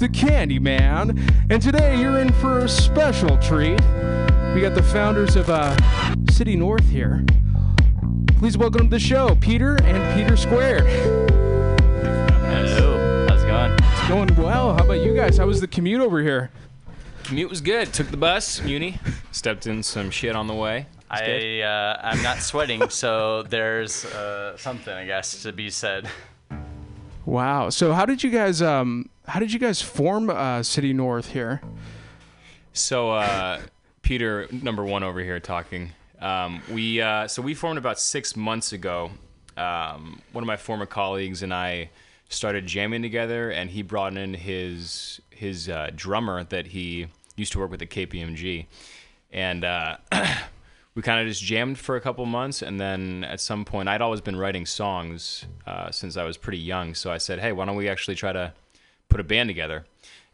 the Candyman, and today you're in for a special treat. We got the founders of uh, City North here. Please welcome to the show, Peter and Peter Square. Hello. How's it going? It's going well. How about you guys? How was the commute over here? Commute was good. Took the bus, Muni. Stepped in some shit on the way. I uh, I'm not sweating, so there's uh, something I guess to be said. Wow. So how did you guys um how did you guys form uh, City North here? So, uh, Peter, number one over here talking. Um, we uh, so we formed about six months ago. Um, one of my former colleagues and I started jamming together, and he brought in his his uh, drummer that he used to work with at KPMG, and uh, we kind of just jammed for a couple months, and then at some point, I'd always been writing songs uh, since I was pretty young. So I said, "Hey, why don't we actually try to put a band together?"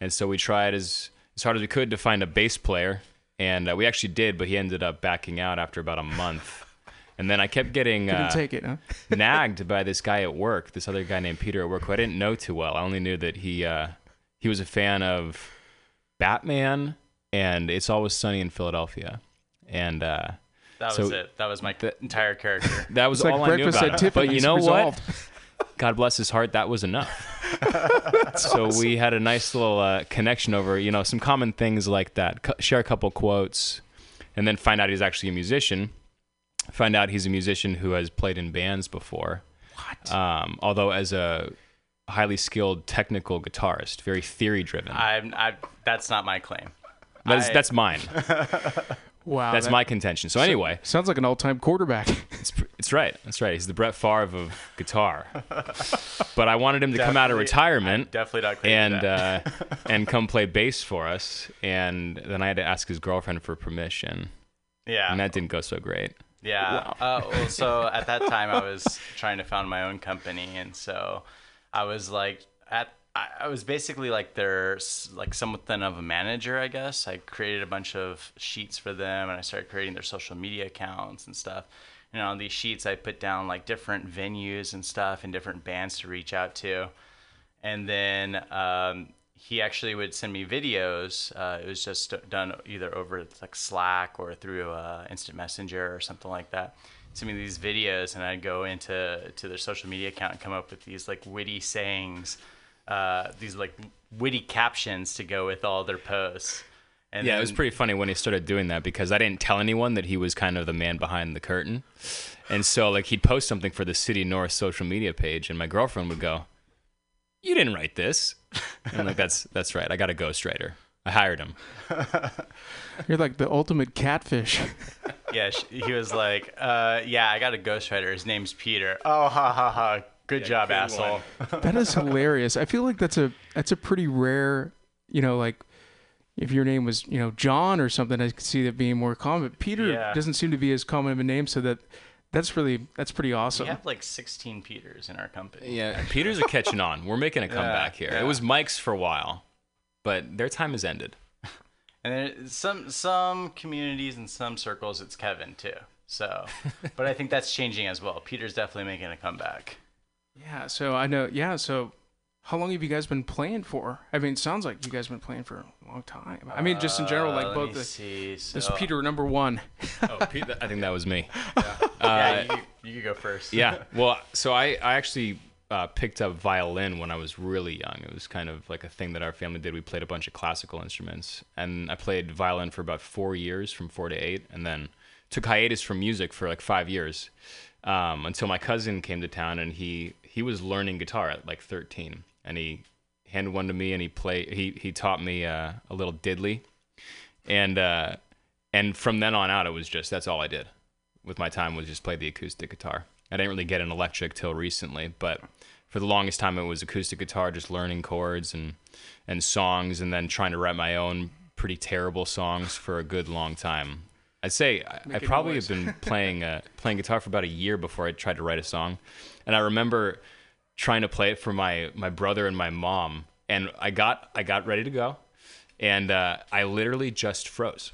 And so we tried as as hard as we could to find a bass player, and uh, we actually did, but he ended up backing out after about a month. And then I kept getting uh, take it, huh? nagged by this guy at work, this other guy named Peter at work, who I didn't know too well. I only knew that he uh, he was a fan of Batman and It's Always Sunny in Philadelphia, and uh, That So- was it. That was my entire character. that was It's like all I knew about at him. But you know resolved. what? God bless his heart, that was enough. so we had a nice little uh, connection over, you know, some common things like that. C- share a couple quotes, and then find out he's actually a musician. Find out he's a musician who has played in bands before. What? Um, although as a highly skilled technical guitarist, very theory driven. I'm. I. That's not my claim. That's I- that's mine. Wow. That's that my contention. So anyway, sounds like an all-time quarterback. It's, it's right. That's right. He's the Brett Favre of guitar. but I wanted him to come out of Definitely- retirement Definitely not claiming and that. uh, and come play bass for us. And then I had to ask his girlfriend for permission, yeah. and that didn't go so great. Yeah. Uh, well, so at that time, I was trying to found my own company, and so I was like, at I I was basically like their like something of a manager, I guess. I created a bunch of sheets for them, and I started creating their social media accounts and stuff. And on these sheets, I put down like different venues and stuff, and different bands to reach out to. And then um, he actually would send me videos. Uh, it was just done either over like Slack or through uh, Instant Messenger or something like that. Send me these videos, and I'd go into to their social media account and come up with these like witty sayings, uh, these like witty captions to go with all their posts. And Yeah, it was pretty funny when he started doing that because I didn't tell anyone that he was kind of the man behind the curtain. And so like he'd post something for the City North social media page and my girlfriend would go, "You didn't write this." And I'm like that's that's right. I got a ghostwriter. I hired him. You're like the ultimate catfish. Yeah, sh- he was like, uh, "Yeah, I got a ghostwriter. His name's Peter." Oh, ha ha ha! Good job, asshole. That is hilarious. I feel like that's a that's a pretty rare, you know, like if your name was, you know, John or something, I could see that being more common. But Peter Yeah. doesn't seem to be as common of a name, so that that's really that's pretty awesome. We awesome. have like 16 Peters in our company. Yeah, Peters are catching on. We're making a comeback here. yeah. It was Mike's for a while, but their time has ended. And then some some communities and some circles, it's Kevin too. So, but I think that's changing as well. Peter's definitely making a comeback. Yeah, so I know. Yeah, so how long have you guys been playing for? I mean, it sounds like you guys have been playing for a long time. I mean, just in general, Uh, like let both me the see. this So, Peter number one. Oh, Pete, I think that was me. Yeah, you, you could go first. yeah. Well, so I, I actually uh, picked up violin when I was really young. It was kind of like a thing that our family did. We played a bunch of classical instruments, and I played violin for about four years, from four to eight, and then took hiatus from music for like five years um, until my cousin came to town, and he he was learning guitar at like 13, and he handed one to me, and he played. He he taught me uh, a little diddly, and uh, and from then on out, it was just that's all I did with my time was just play the acoustic guitar. I didn't really get an electric till recently, but for the longest time, it was acoustic guitar, just learning chords and and songs, and then trying to write my own pretty terrible songs for a good long time. I'd say I, I probably noise. have been playing uh, playing guitar for about a year before I tried to write a song, and I remember trying to play it for my my brother and my mom, and I got I got ready to go, and uh, I literally just froze,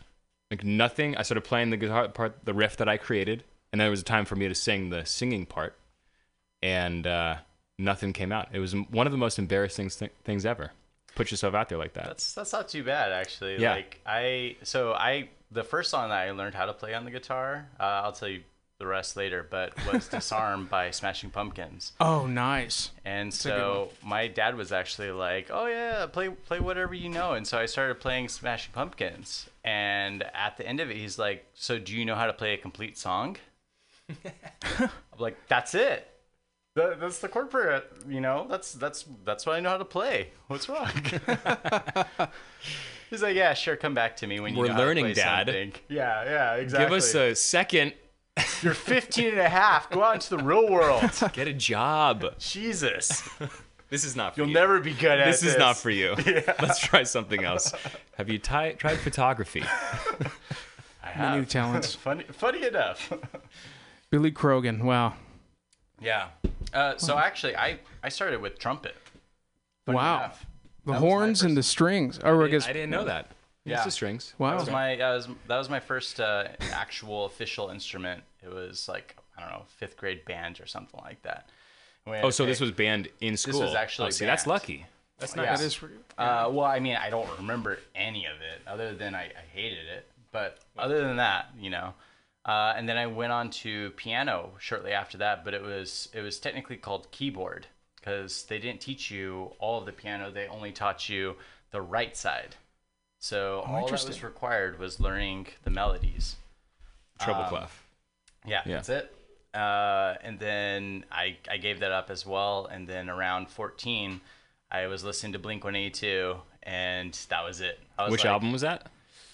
like nothing. I started playing the guitar part, the riff that I created, and then there was a time for me to sing the singing part, and uh, nothing came out. It was one of the most embarrassing th- things ever. Put yourself out there like that. That's that's not too bad actually. Yeah. Like I so I the first song that I learned how to play on the guitar, uh, I'll tell you the rest later, but was Disarm by Smashing Pumpkins. Oh, nice. And a good so my dad was actually like, "Oh yeah, play play whatever you know." And so I started playing Smashing Pumpkins. And at the end of it, he's like, "So do you know how to play a complete song?" I'm like, "That's it. That, that's the corporate, you know. That's that's that's what I know how to play. What's wrong?" he's like, "Yeah, sure. Come back to me when you We're know how to learning, play Dad. something." Yeah, yeah, exactly. Give us a second. You're 15 and a half. Go out into the real world. Get a job. Jesus, This is not for you'll you. Will never be good at This this. is not for you. Let's try something else. Have you ti- tried photography? I Many have. talents. funny, funny enough. Billy Corgan. Wow. Yeah. Uh, so actually, I I started with trumpet. Funny Wow. enough. The That was my horns and the strings. Or I guess. I didn't know that. Yeah. It's the strings. Wow. That was my that was that was my first uh, actual official instrument. It was like I don't know fifth grade band or something like that. We had Oh, to so this pick- was banned in school. This was actually Oh, see, that's banned. lucky. That's Yeah. nice. That is for Uh, well, I mean, I don't remember any of it other than I, I hated it. But other than that, you know. Uh, and then I went on to piano shortly after that, but it was it was technically called keyboard because they didn't teach you all of the piano. They only taught you the right side. So all that was required was learning the melodies. Treble um, clef. Yeah, Yeah. that's it. Uh, and then I, I gave that up as well. And then around 14, I was listening to Blink 182, and that was it. I was Which like, album was that?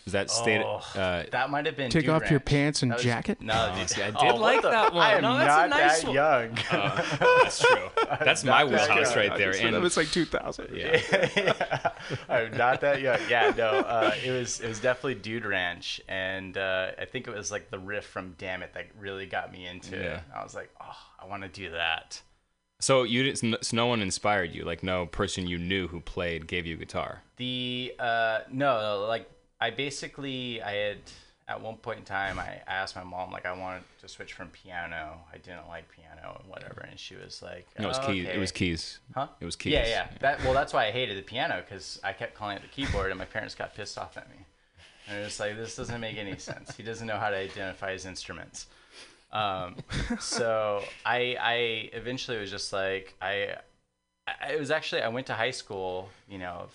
Was that state? Oh, uh, that might have been. Take Dude off your pants and was- jacket? No, Oh, dude. see, I did what like the- that one. I am No, that's a not nice that one. young. that's true. That's my wheelhouse right there. that And was like 2000. yeah, I'm not that young. Yeah, no. Uh, it was it was definitely Dude Ranch, and uh, I think it was like the riff from Damn It that really got me into Yeah. it. I was like, oh, I want to do that. so you didn't. So no one inspired you. Like no person you knew who played gave you guitar. The uh no, no, like I basically I had at one point in time I asked my mom like I wanted to switch from piano. I didn't like piano and whatever, and she was like, No, it was "Oh, keys. It was keys. Huh? It was keys. Yeah, yeah. That well, that's why I hated the piano because I kept calling it the keyboard, and my parents got pissed off at me. And it was like, this doesn't make any sense. He doesn't know how to identify his instruments. Um, so I, I eventually was just like, I, I, it was actually I went to high school, you know,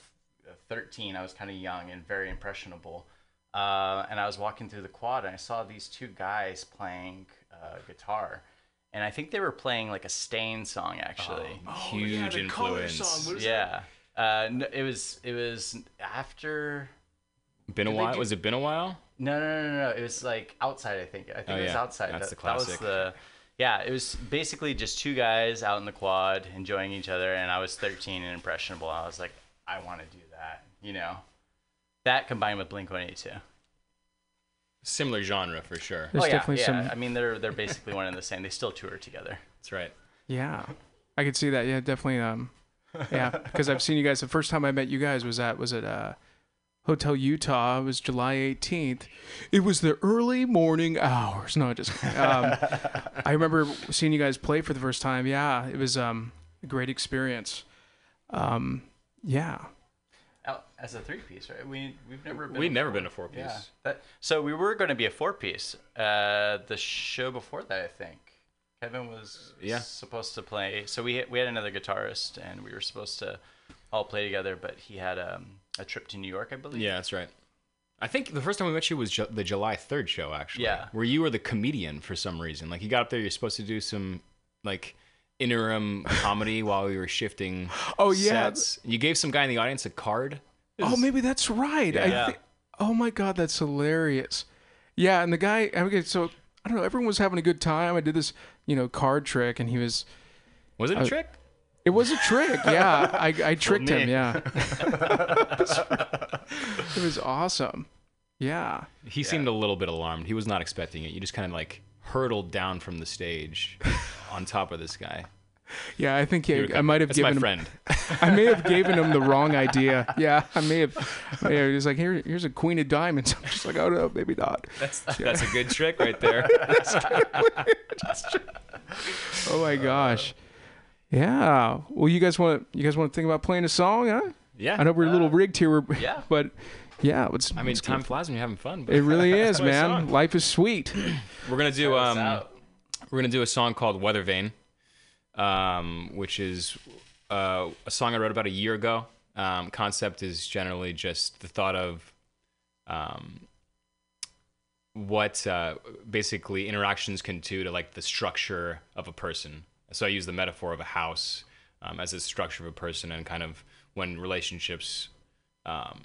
13. I was kind of young and very impressionable. Uh, and I was walking through the quad, and I saw these two guys playing uh, guitar. And I think they were playing like a Staind song, actually. Huge influence. Yeah. Uh, no, it was it was after. Been a Did while. do- Was it been a while? No, no, no, no, no. It was like outside. I think. I think Oh, it was yeah. outside. That's that, the that was classic. the. Yeah, it was basically just two guys out in the quad enjoying each other, and I was 13 and impressionable. I was like, I want to do that. You know, that combined with Blink 182. Similar genre for sure. There's oh yeah, definitely yeah. some. I mean, they're they're basically one and the same. They still tour together. That's right. Yeah, I could see that. Yeah, definitely. Um, yeah, because I've seen you guys. The first time I met you guys was at was at uh, Hotel Utah. It was July 18th. It was the early morning hours. No, just. Um, I remember seeing you guys play for the first time. Yeah, it was um a great experience. Um, yeah. Out as a three piece, right? We we've never been. We've a never four- been a four piece. Yeah. That, so we were going to be a four piece. Uh, the show before that, I think. Kevin was Yeah. supposed to play. So we we had another guitarist, and we were supposed to all play together, but he had um, a trip to New York, I believe. Yeah, that's right. I think the first time we met you was ju- the July 3rd show, actually. Yeah. Where you were the comedian for some reason. Like, you got up there, you're supposed to do some, like, interim comedy while we were shifting. Oh, yeah. sets. You gave some guy in the audience a card. It Oh, maybe that's right. I Yeah. thi- oh my god, that's hilarious. Yeah, and the guy. Okay, so I don't know. Everyone was having a good time. I did this, you know, card trick, and he was. Was it a uh, trick? It was a trick. Yeah, I, I tricked him. Yeah, it was awesome. Yeah. He seemed a little bit alarmed. He was not expecting it. You just kind of like hurtled down from the stage on top of this guy. Yeah, I think You yeah, were I might have That's given my him. friend. I may have given him the wrong idea. Yeah, I may have. Yeah, he was like, "Here, here's a queen of diamonds." I'm just like, "Oh no, maybe not." That's that's a good trick right there. Oh my gosh. Yeah. Well, you guys want you guys want to think about playing a song, huh? Yeah. I know we're a little rigged here, we're- yeah. but yeah, let's. I mean, let's time go. flies when you're having fun. But It really is, man. Life is sweet. We're gonna do um, we're gonna do a song called Weather Vane, um, which is uh, a song I wrote about a year ago. Um, concept is generally just the thought of um, what uh, basically interactions can do to like the structure of a person. So I use the metaphor of a house um, as a structure of a person, and kind of when relationships um,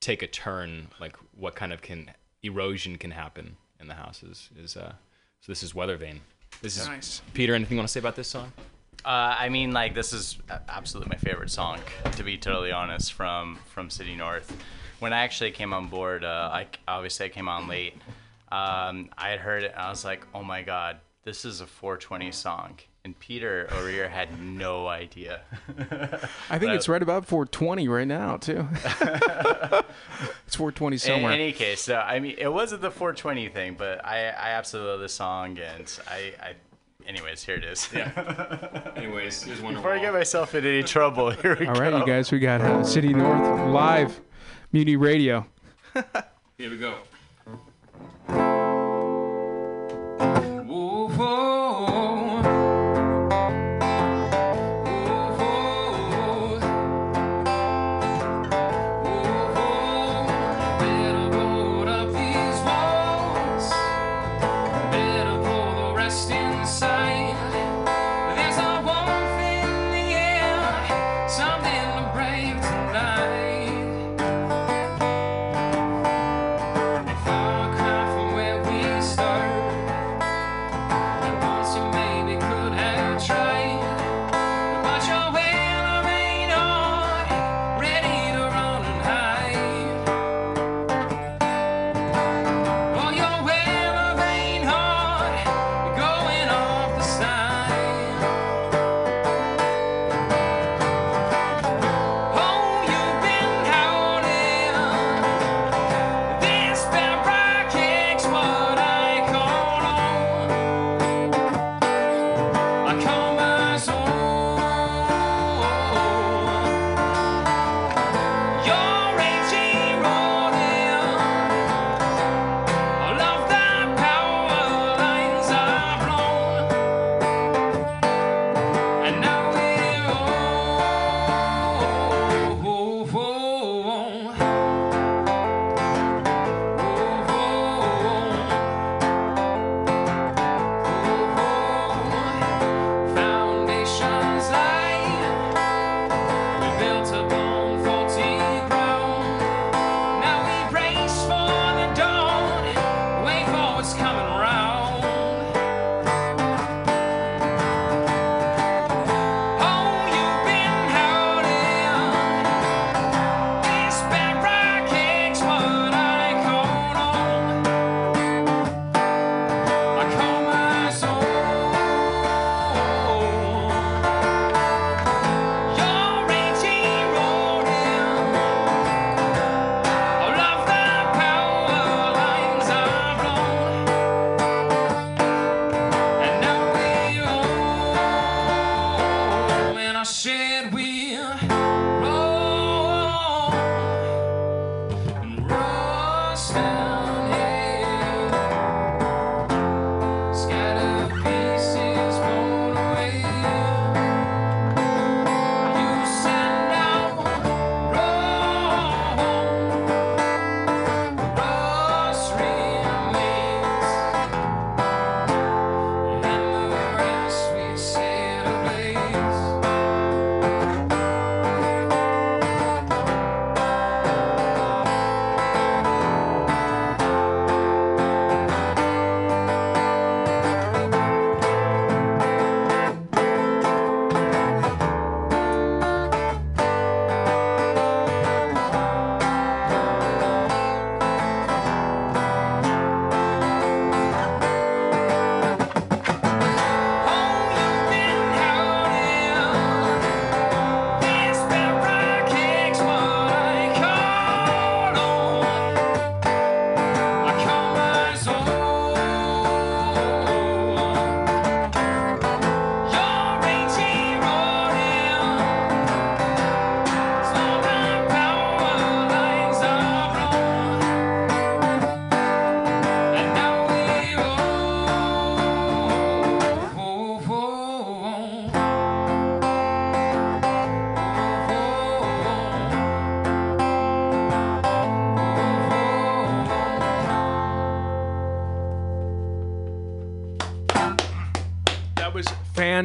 take a turn, like what kind of can erosion can happen in the houses is. Uh, so this is Weather Vane. This is Nice. Peter. Anything you want to say about this song? Uh, I mean, like this is absolutely my favorite song, to be totally honest, from from City North. When I actually came on board, uh, I obviously I came on late. Um, I had heard it, and I was like, "Oh my god, this is a 420 song." And Peter over here had no idea. I think But- it's right about 420 right now too. it's 420 somewhere. In any case, so, I mean, it wasn't the 420 thing, but I, I absolutely love this song, and I, I anyways, here it is. Yeah. Anyways, here's one. Before I get myself in any trouble, here we All go. All right, you guys, we got uh, City North live, Mutiny Radio. Here we go.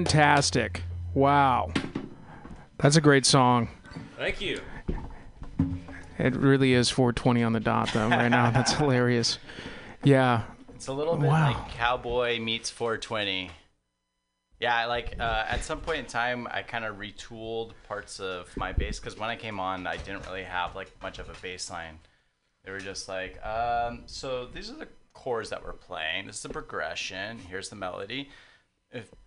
Fantastic. Wow. That's a great song. Thank you. It really is 420 on the dot, though, right now. That's hilarious. Yeah. It's a little bit Wow. like Cowboy meets 420. Yeah, like uh, at some point in time, I kind of retooled parts of my bass because when I came on, I didn't really have like much of a bass line. They were just like, um, so these are the chords that we're playing. This is the progression. Here's the melody.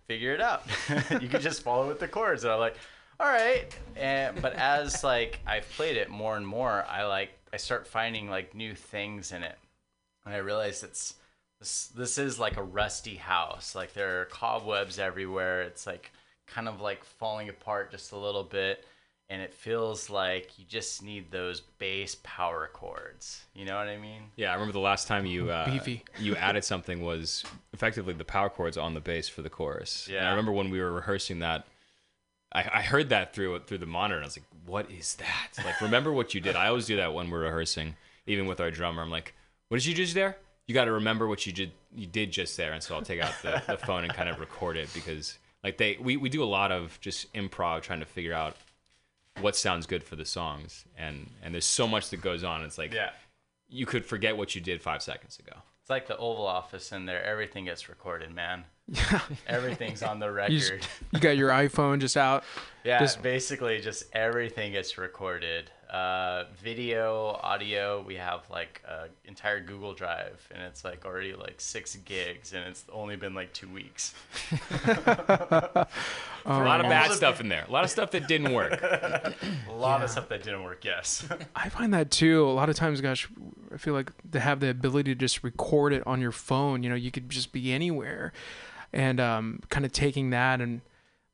Figure it out. you can just follow with the chords. And I'm like, all right. And but as like I've played it more and more, I like I start finding like new things in it and I realize it's this this is like a rusty house. Like there are cobwebs everywhere. It's like kind of like falling apart just a little bit, and it feels like you just need those bass power chords. You know what I mean? Yeah, I remember the last time you uh, Beefy. you added something was effectively the power chords on the bass for the chorus. And I remember when we were rehearsing that, I, I heard that through through the monitor, and I was like, "What is that?" Like, remember what you did. I always do that when we're rehearsing, even with our drummer. I'm like, "What did you just there?" You got to remember what you did you did just there, and so I'll take out the, the phone and kind of record it because like they we, we do a lot of just improv trying to figure out what sounds good for the songs and and there's so much that goes on it's like yeah you could forget what you did five seconds ago. It's like the Oval Office in there. Everything gets recorded, man. Everything's on the record. You, just, you got your iPhone just out. Yeah, Just- basically just everything gets recorded. Uh, video, audio. We have like an entire Google Drive, and it's like already like six gigs, and it's only been like two weeks. a lot of bad stuff in there. A lot of stuff that didn't work. A lot of stuff that didn't work. Yes. I find that too. A lot of times, gosh, I feel like to have the ability to just record it on your phone, you know, you could just be anywhere, and um, kind of taking that and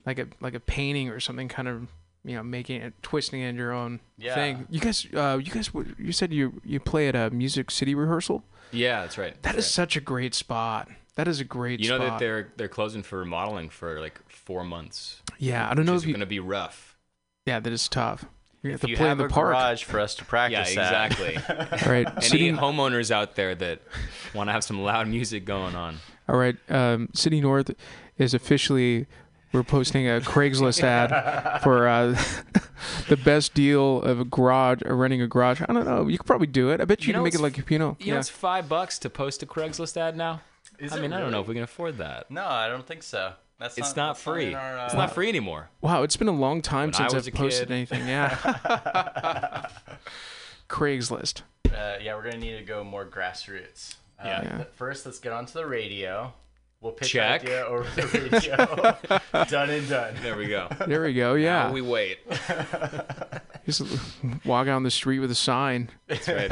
like a like a painting or something, kind of you know, making it twisting it your own Yeah. thing. You guys, uh, you guys, you said you you play at a Music City rehearsal. yeah, that's right. That is such a great spot. That is a great. You know spot. that they're they're closing for remodeling for like four months. Yeah, I don't know if it's going to be rough. Yeah, that is tough. You have if to you play have in the park. garage for us to practice at. exactly. All right, Any City, homeowners out there that want to have some loud music going on? all right. Um, City North is officially. We're posting a Craigslist ad for uh, the best deal of a garage, or renting a garage. I don't know. You could probably do it. I bet you, You can make it like you know. You know, yeah. it's five bucks to post a Craigslist ad now. Is I it mean, I don't know if we can afford that. No, I don't think so. That's It's not, not that's free. in our, uh, It's not free anymore. Wow, it's been a long time When since I've posted kid. anything. Yeah. Craigslist. Uh, yeah, we're gonna need to go more grassroots. Uh, Yeah. Yeah. First, let's get onto the radio. We'll pitch Check. the idea over the radio. done and done. There we go. There we go. Yeah. Now we wait. Just walk out on the street with a sign. That's right.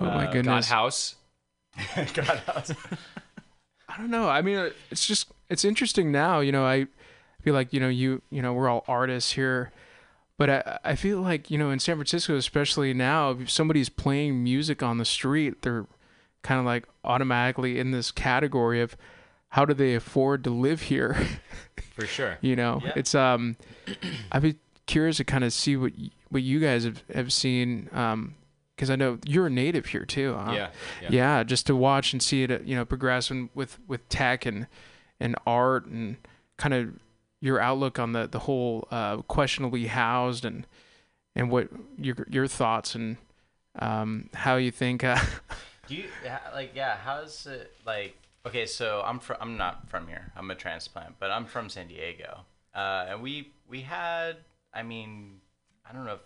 Oh my God goodness. house. God, house. I don't know. I mean, uh, it's just it's interesting now. You know, I feel like you know you you know we're all artists here, but I I feel like you know in San Francisco, especially now, if somebody's playing music on the street, they're kind of like automatically in this category of how do they afford to live here? For sure. you know, Yeah. it's um, I'd be curious to kind of see what what you guys have have seen um. Because I know you're a native here too. Huh? Yeah. Yeah. yeah just to watch and see it you know progress and with with tech and and art and kind of your outlook on the the whole uh questionably housed and and what your your thoughts and um how you think uh Do you like? Yeah. How's it like? Okay, so I'm from. I'm not from here. I'm a transplant, but I'm from San Diego. Uh, and we we had. I mean, I don't know if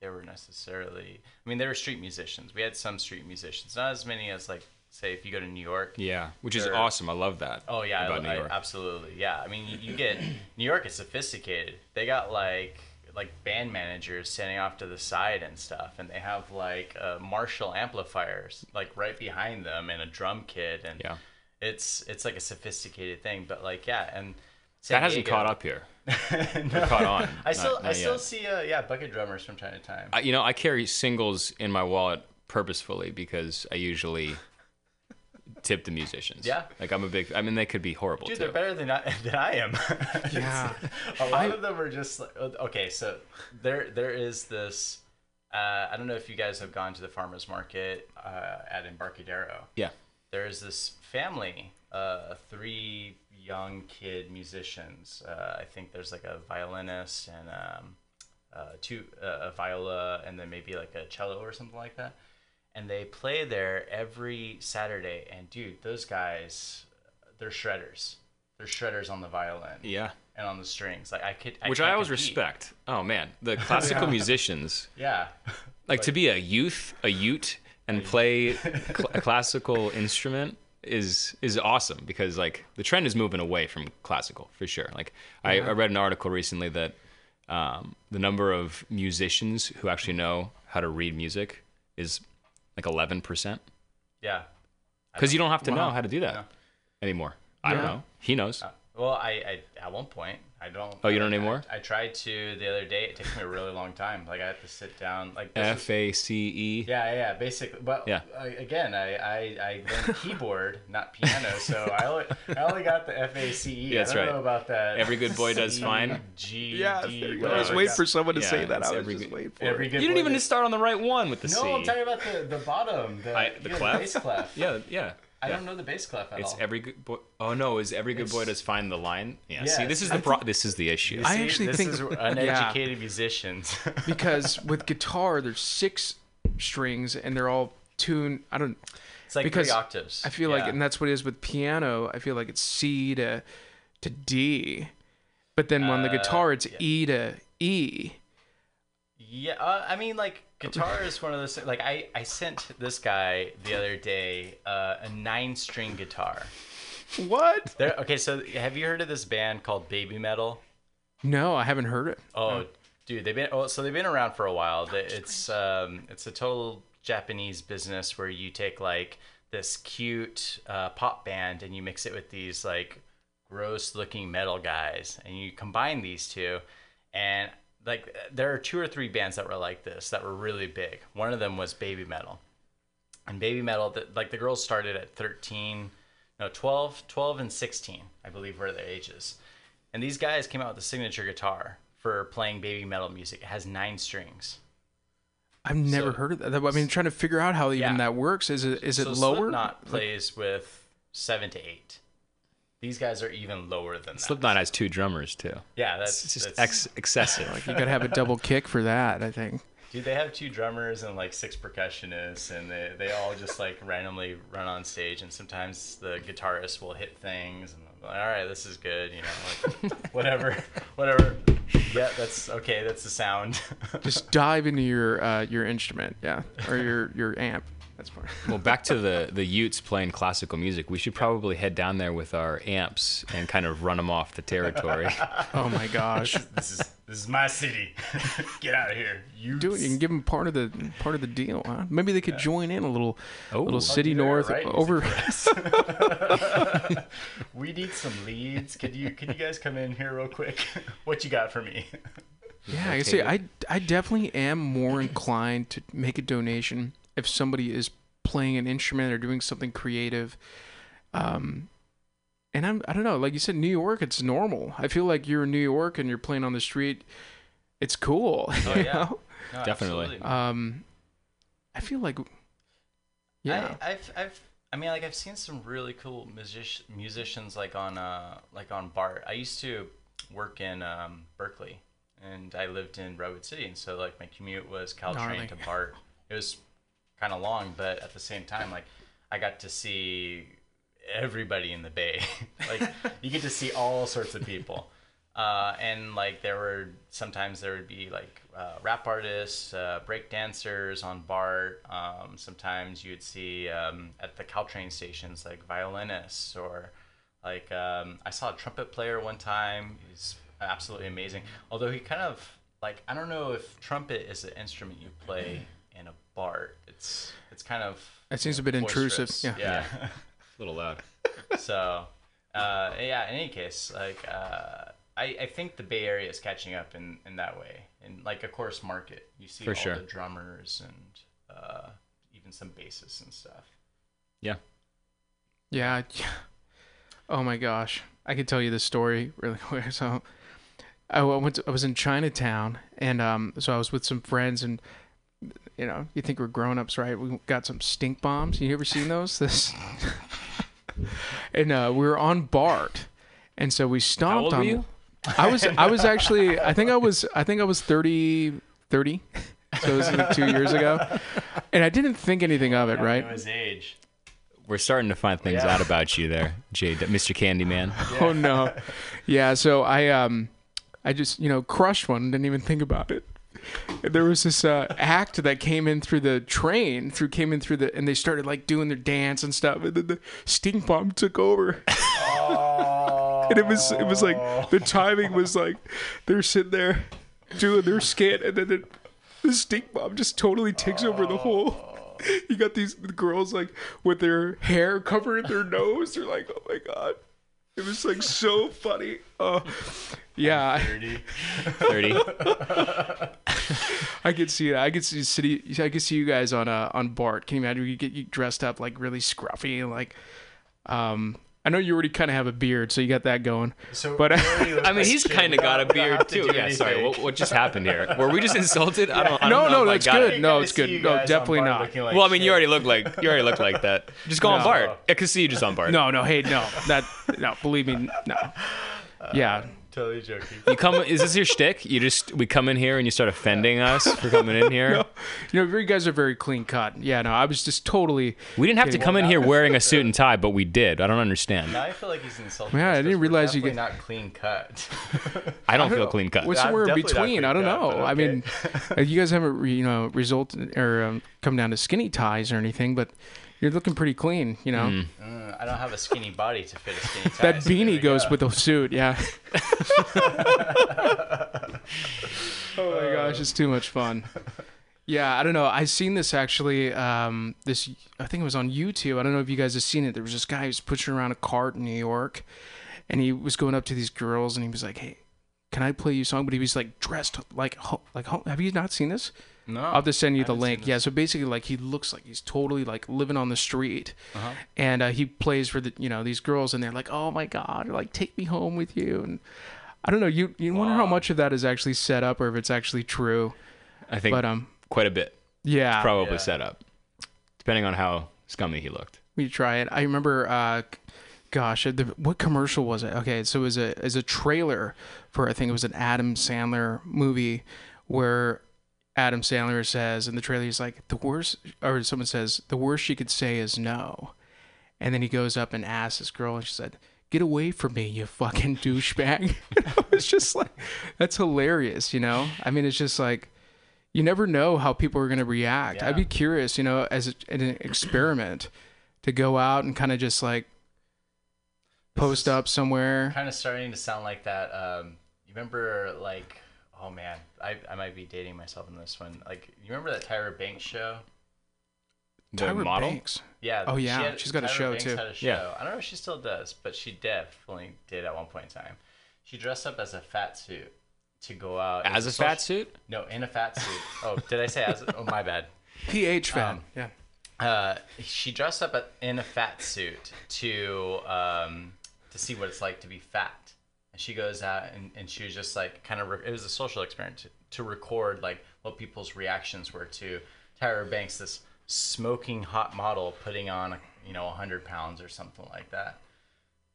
they were necessarily. I mean, they were street musicians. We had some street musicians, not as many as like say if you go to New York. Yeah. Which is awesome. I love that. Oh yeah, I, New I- absolutely. Yeah, I mean, you, you get New York is sophisticated. They got like like band managers standing off to the side and stuff, and they have like uh, Marshall amplifiers like right behind them and a drum kit, and Yeah. it's it's like a sophisticated thing. But like yeah, and San That hasn't Diego- caught up here. no. caught on. I Not- still not I still yet. see uh, yeah bucket drummers from time to time. I, you know, I carry singles in my wallet purposefully because I usually tip the musicians. Yeah. Like I'm a big. I mean, they could be horrible Dude, too. they're better than I, than I am. Yeah. a lot of them are just like okay. So there there is this. Uh, I don't know if you guys have gone to the farmers market uh, at Embarcadero. Yeah. there's this family, uh, three young kid musicians. Uh, I think there's like a violinist and um, uh, two uh, a viola and then maybe like a cello or something like that. And they play there every Saturday. And dude, those guys, they're shredders. They're shredders on the violin Yeah. and on the strings. Like I could, Which I always compete. respect. Oh man, the classical musicians Yeah, like to be a youth, a Ute, and play cl- a classical instrument is is awesome because like the trend is moving away from classical for sure. Like I, I read an article recently that um, the number of musicians who actually know how to read music is like eleven percent yeah. because you don't have to know how to do that No. anymore. I don't know. He knows. Uh, Well, I, I at one point I don't. Oh, you don't I- anymore? I, I tried to the other day. It takes me a really long time. Like I have to sit down. Like F A C E. Yeah, yeah, basically. But Yeah. uh, again, I, I, I learned keyboard, not piano, so I only, I only got the F A C E. Yeah, that's I don't right. know about that. Every good boy does fine. G, Yeah, D, I was waiting for someone to Yeah, say that. I was every just waiting for Every it. good You didn't even does- start on the right one with the C No, C. I'm talking about the, the bottom. The, I- the you know, clef? bass clef. Yeah, yeah. I yeah. don't know the bass clef at It's all. every good boy. Oh no, is every good boy does find the line? Yeah. Yeah, see, this is I the pro- this is the issue. You I actually this think- is yeah. uneducated musicians. because with guitar there's six strings and they're all tuned. I don't. it's like Because three octaves. I feel like, and that's what it is with piano. I feel like it's C to to D, but then on the Uh, guitar it's yeah. E to E. Yeah, uh, I mean, like guitar is one of those. Like I, I sent this guy the other day uh, a nine-string guitar. What? There. Okay, so have you heard of this band called Baby Metal? No, I haven't heard it. Oh, dude, they've been. Oh, so they've been around for a while. It's um, it's a total Japanese business where you take like this cute uh, pop band and you mix it with these like gross-looking metal guys, and you combine these two, and like there are two or three bands that were like this that were really big. One of them was Baby Metal, and Baby Metal, the, like the girls started at 13, no 12, 12 and 16, I believe were their ages. And these guys came out with a signature guitar for playing baby metal music. It has nine strings. I've never So- heard of that. I mean, trying to figure out how even Yeah. that works. Is it is it so lower? Slipknot plays with seven to eight. These guys are even lower than that. Slipknot has two drummers too. Yeah, that's It's just that's- ex- excessive. Like you gotta have a double kick for that. I think. Dude, they have two drummers and like six percussionists, and they, they all just like randomly run on stage. And sometimes the guitarist will hit things, and I'm like, all right, this is good, you know, like whatever, whatever. Yeah, that's okay. That's the sound. Just dive into your uh, your instrument, yeah, or your your amp. That's fine. well, back to the the Utes playing classical music. We should probably head down there with our amps and kind of run them off the territory. Oh my gosh. this is this is my city. Get out of here, you. Do it. You can give them part of the part of the deal, huh? Maybe they could join in a little, Oh. little city north right, over. We need some leads. Could you could you guys come in here real quick? what you got for me? Yeah, I see. I I definitely am more inclined to make a donation if somebody is playing an instrument or doing something creative. Um, and I'm I don't know. Like you said, New York, it's normal. I feel like you're in New York and you're playing on the street. It's cool. Oh, you yeah. know? No, Definitely. Um, I feel like, yeah. I, I've, I've, I mean, like I've seen some really cool music- musicians like on, uh, like on BART. I used to work in um, Berkeley, and I lived in Redwood City, and so like my commute was Caltrain Gnarly. to BART. It was kind of long, but at the same time, like I got to see everybody in the Bay. like you get to see all sorts of people. Uh, and like there were sometimes there would be like uh, rap artists, uh, break dancers on BART. Um, sometimes you'd see um, at the Caltrain stations like violinists or like um, I saw a trumpet player one time. He's absolutely amazing. Although he kind of like I don't know if trumpet is an instrument you play in a BART. It's it's kind of It seems a bit intrusive, boisterous. yeah. yeah. A little loud. so uh, yeah in any case like uh, I, I think the bay area is catching up in, in that way and like of course market you see For all sure. the drummers and uh, even some bassists and stuff Yeah. Yeah. I- Oh my gosh, I could tell you this story really quick. So, I w- went. To, I was in Chinatown, and um, so I was with some friends, and you know, you think we're grown ups, right? We got some stink bombs. You ever seen those? This, and uh, we were on BART, and so we stomped old on. were you? I was I was actually I think I was I think I was 30 30 so it was like 2 years ago and I didn't think anything of it right It was age. We're starting to find things Yeah. out about you there, Jay, Mr. Candyman. oh no yeah so I um I just you know crushed one didn't even think about it And there was this uh, act that came in through the train through came in through the and they started like doing their dance and stuff and then the stink bomb took over. And it was it was like the timing was like they're sitting there doing their skit and then the stink bomb just totally takes over the whole you got these girls like with their hair covering their nose they're like oh my god it was like so funny. Oh yeah. I, 30. I could see it i could see city i could see you guys on uh on BART. Can you imagine you get you dressed up like really scruffy and like um I know you already kind of have a beard, so you got that going. So But, I mean, he's kind of got a beard too. Yeah, sorry. What, what just happened here? Were we just insulted? I don't. I No, don't know no, if I that's got good. it. No, it's good. No, definitely not. Well, I mean, you already look like you already look like that. Just go on BART. I can see you just on BART. No, no, hey, no, that no, believe me, no. Yeah, totally joking. You come. Is this your shtick? You just we come in here and you start offending us for coming in here. No. you know, you guys are very clean cut. Yeah, no, I was just totally. We didn't have to come in here wearing a suit and tie, but we did. I don't understand. Now I feel like he's insulting. Yeah, us I didn't realize you definitely get- not clean cut. I don't feel clean cut. We're somewhere in between. I don't cut, know. but I mean, you guys haven't you know result or um, come down to skinny ties or anything, but you're looking pretty clean. You know, Mm, I don't have a skinny body to fit a skinny tie. that so beanie goes go. with the suit. Yeah. oh my gosh, it's too much fun. Yeah, I don't know. I seen this actually. Um, this I think it was on YouTube. I don't know if you guys have seen it. There was this guy who was pushing around a cart in New York, and he was going up to these girls, and he was like, "Hey, can I play you a song?" But he was like dressed like like have you not seen this? No, I'll just send you I the link. Yeah, so basically, like he looks like he's totally like living on the street, and uh, he plays for the you know these girls, and they're like, "Oh my god," or like "Take me home with you," and I don't know. You you wonder how much of that is actually set up or if it's actually true. I think But um, quite a bit. yeah, Probably Yeah. set up, depending on how scummy he looked. we try it. I remember, uh, gosh, the, what commercial was it? Okay, so it was a as a trailer for I think it was an Adam Sandler movie where Adam Sandler says in the trailer he's like the worst, or someone says the worst she could say is no, and then he goes up and asks this girl, and she said. Get away from me, you fucking douchebag. it's just like, that's hilarious, you know? I mean, it's just like, you never know how people are going to react. I'd be curious, you know, as a, an experiment to go out and kind of just like post up somewhere. kind of starting to sound like that. Um, you remember like, oh man, I, I might be dating myself in this one. Like, you remember that Tyra Banks show? The Tyra model. Banks. Yeah. Oh, she yeah, had- she's got a show, Banks too. Had a show. Yeah. I don't know if she still does, but she definitely did at one point in time. She dressed up as a fat suit to go out As a social- fat suit? No, in a fat suit. Oh, did I say as? Oh, my bad. PH fan. Um, yeah. uh, she dressed up in a fat suit to um, to see what it's like to be fat. And she goes out and, and she was just like kind of re- it was a social experiment to, to record like what people's reactions were to Tyra Banks, this smoking hot model putting on you know 100 pounds or something like that.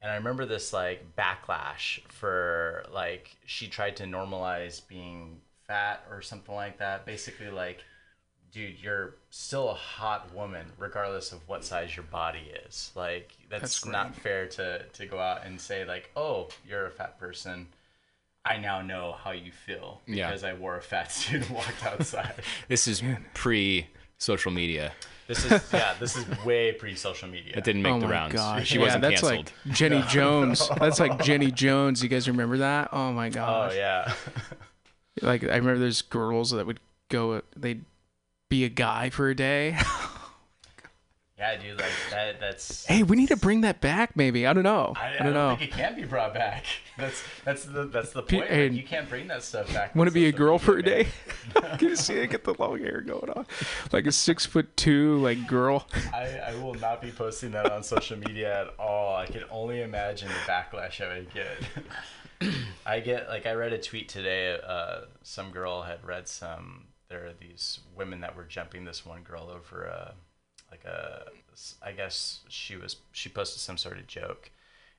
And I remember this like backlash for like she tried to normalize being fat or something like that. Basically, like, dude, you're still a hot woman regardless of what size your body is. Like, that's, That's not fair to to go out and say like, oh, you're a fat person. I now know how you feel Yeah. because I wore a fat suit and walked outside. This is pre social media. this is yeah, this is way pre social media. It didn't make oh the my rounds. gosh. She yeah, wasn't that's canceled. like Jenny Jones. That's like Jenny Jones. You guys remember that? Oh my God. Oh yeah. Like I remember there's girls that would go they'd be a guy for a day. Yeah, dude, like that that's hey, we need to bring that back maybe. I don't know. I, I, I don't don't know. think it can be brought back. That's that's the that's the point. hey, like, you can't bring that stuff back. Want to be a girl for a day? Can you see it? Get the long hair going on, like a six foot two like girl. I, I will not be posting that on social media at all. I can only imagine the backlash I would get. I get like I read a tweet today. Uh, some girl had read some. There are these women that were jumping this one girl over a like a I guess she was she posted some sort of joke,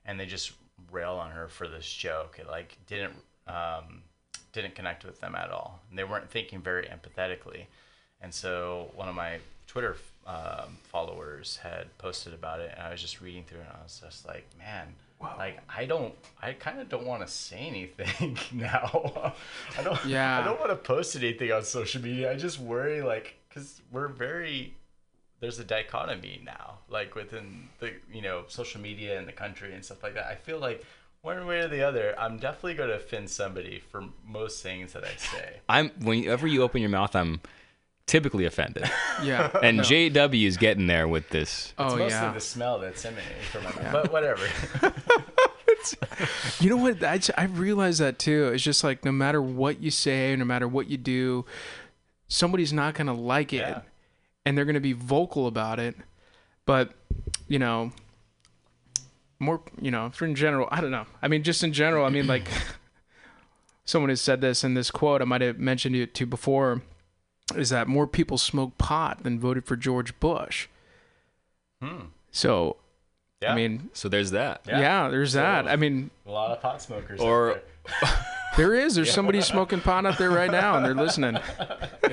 and they just rail on her for this joke. It like didn't um, didn't connect with them at all. And they weren't thinking very empathetically, and so one of my Twitter um, followers had posted about it, and I was just reading through, it and I was just like, man. Like I don't, I kind of don't want to say anything now. I don't, Yeah. I don't want to post anything on social media. I just worry, like, because we're very, there's a dichotomy now, like within the, you know, social media and the country and stuff like that. I feel like one way or the other, I'm definitely going to offend somebody for most things that I say. I'm whenever you open your mouth, I'm typically offended. Yeah. And JW is getting there with this. Oh, it's oh mostly yeah. the smell that's emanating from my mouth, but whatever. You know what? I, I realized that too. It's just like no matter what you say, no matter what you do, somebody's not going to like it. Yeah. And they're going to be vocal about it. But, you know, more, you know, for in general, I don't know. I mean, just in general, I mean, like, someone has said this in this quote, I might have mentioned it to before, is that more people smoke pot than voted for George Bush. So, Yeah. I mean, So there's that. Yeah. yeah, there's that. I mean, a lot of pot smokers. Or- there. There is. There's somebody smoking pot out there right now, and they're listening.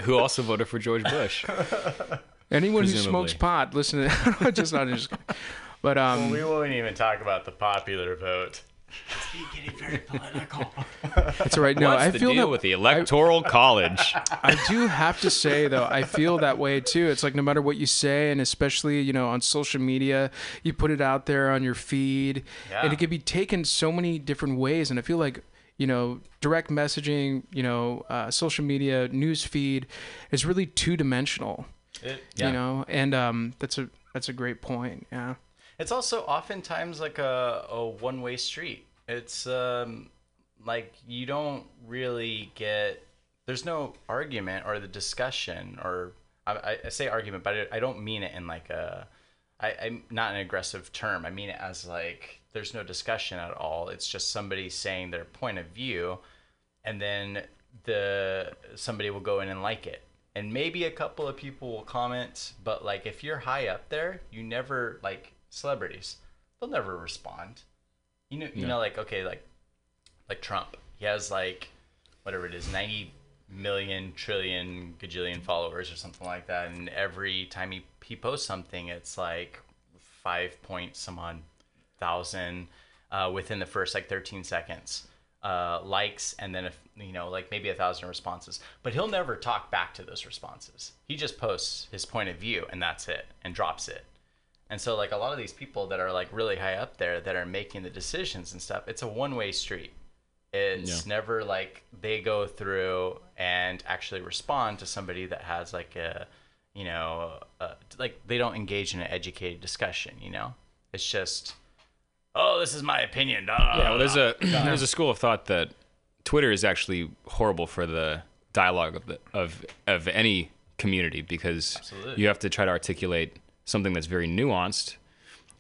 Who also voted for George Bush? Anyone who smokes pot, listen. To, just not just. But um, we won't even talk about the popular vote. It's getting very political. That's all right. No, What's I the feel deal that with the electoral college? I do have to say though, I feel that way too. It's like no matter what you say, and especially you know on social media, you put it out there on your feed, and it can be taken so many different ways. And I feel like you know direct messaging, you know, uh, social media news feed is really two dimensional. Yeah. You know, and um, that's a that's a great point. Yeah. It's also oftentimes like a, a one way street. It's um, like you don't really get, there's no argument or the discussion, or I, I- say argument, but I, I don't mean it in like a, I, I'm not an aggressive term. I mean it as like there's no discussion at all. It's just somebody saying their point of view, and then the somebody will go in and like it and maybe a couple of people will comment but like if you're high up there you never like celebrities they'll never respond you know you know like okay like like trump. He has like whatever it is 90 million trillion gajillion followers or something like that and every time he, he posts something it's like five point some odd thousand uh, within the first like 13 seconds uh, likes and then if you know like maybe a thousand responses. But he'll never talk back to those responses. He just posts his point of view and that's it and drops it and so like a lot of these people that are like really high up there that are making the decisions and stuff it's a one-way street. It's never like they go through and actually respond to somebody that has like a you know uh like they don't engage in an educated discussion you know? It's just oh this is my opinion Yeah, well, there's a there's a school of thought that Twitter is actually horrible for the dialogue of the, of of any community because Absolutely. you have to try to articulate something that's very nuanced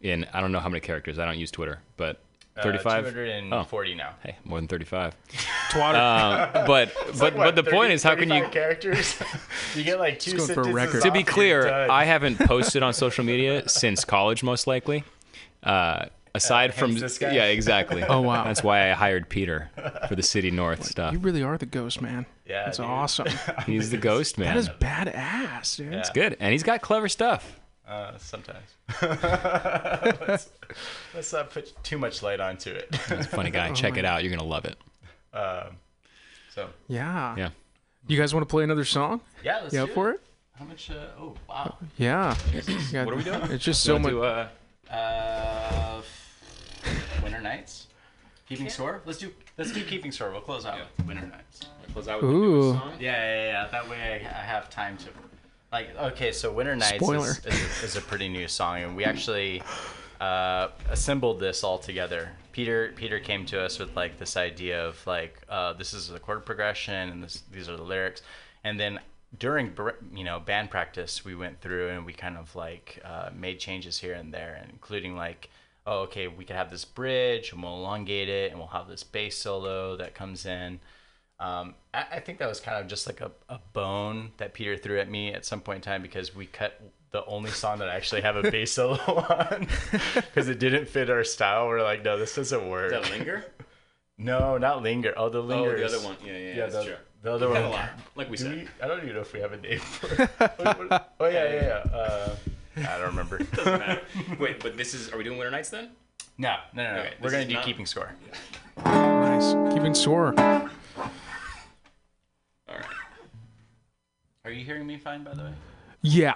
in I don't know how many characters. I don't use Twitter, but Uh, 35. 240 now Hey, more than 35. Twatter. Uh, but but but the point is, how can you? characters? you get like two going for a sentences record. To be clear. I haven't posted on social media since college, most likely. Uh, aside from this guy? yeah, exactly. Oh, wow. That's why I hired Peter for the City North stuff. you really are the ghost man. Yeah, That's dude. awesome. He's the ghost man. That is badass, dude. Yeah. Good, and he's got clever stuff. Uh, sometimes. let's, let's not put too much light onto it. He's a funny guy. Check it out. You're gonna love it. um, so Yeah. Yeah. You guys want to play another song? yeah, let's You do for it? How much? Uh, oh wow. Yeah. What are we doing? It's just so So much. do, uh, Uh, Winter Nights. Keeping Store. Let's do let's do Keeping Store. We'll close out with Winter Nights. close out with the Ooh. newest song? Yeah, yeah, yeah. That way I, I have time to. Like, okay, so Winter Nights Spoiler. is, is, a, is a pretty new song, and we actually uh, assembled this all together. Peter Peter came to us with like this idea of like uh, this is the chord progression, and this these are the lyrics, and then during you know band practice, we went through and we kind of like uh, made changes here and there, including like. Oh, okay. We could have this bridge, and we'll elongate it, and we'll have this bass solo that comes in, Um, I, I think that was kind of just like a, a bone that Peter threw at me at some point in time because we cut the only song that I actually have a bass solo on because it didn't fit our style. We're like, no, this doesn't work. That linger? No, not linger. Oh, the linger. Oh, linger. the other one. Yeah, yeah, Yeah, that's the, true. the other We've one. a lot, like we Do said. we- I don't even know if we have a name for it. What- what- oh yeah, yeah, yeah. Uh, I don't remember. Doesn't matter. Wait, but this is. Are we doing Winter Nights then? no, no, no. no. Okay, We're gonna do not- keeping score. Nice. Keeping score. Are you hearing me fine, by the way? Yeah.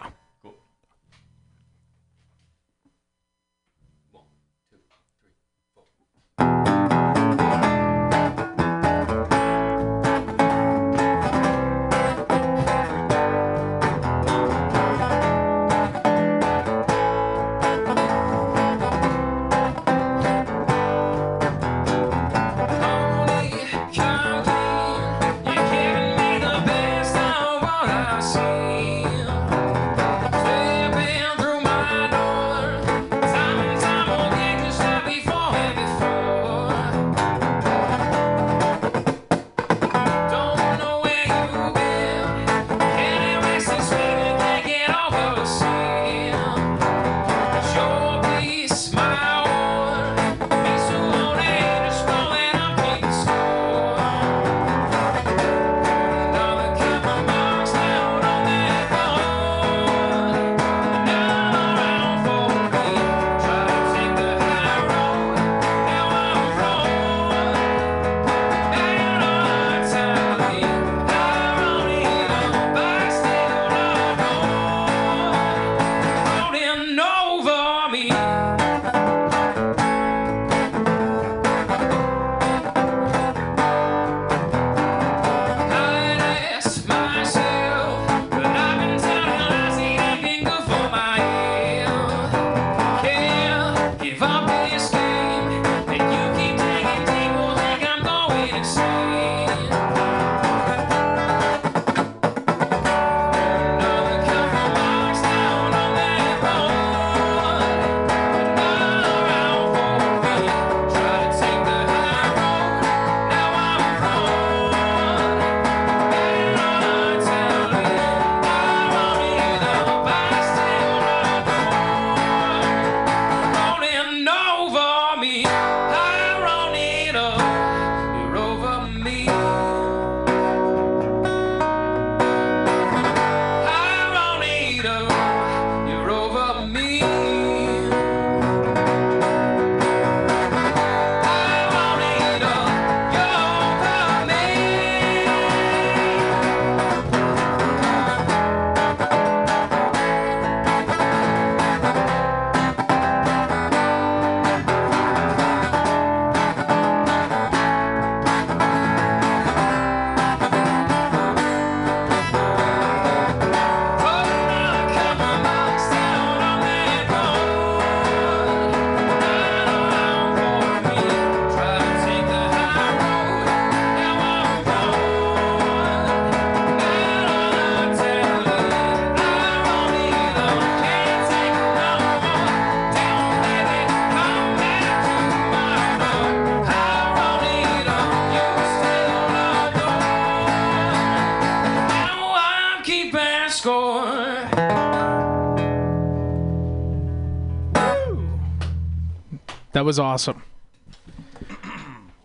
Was awesome.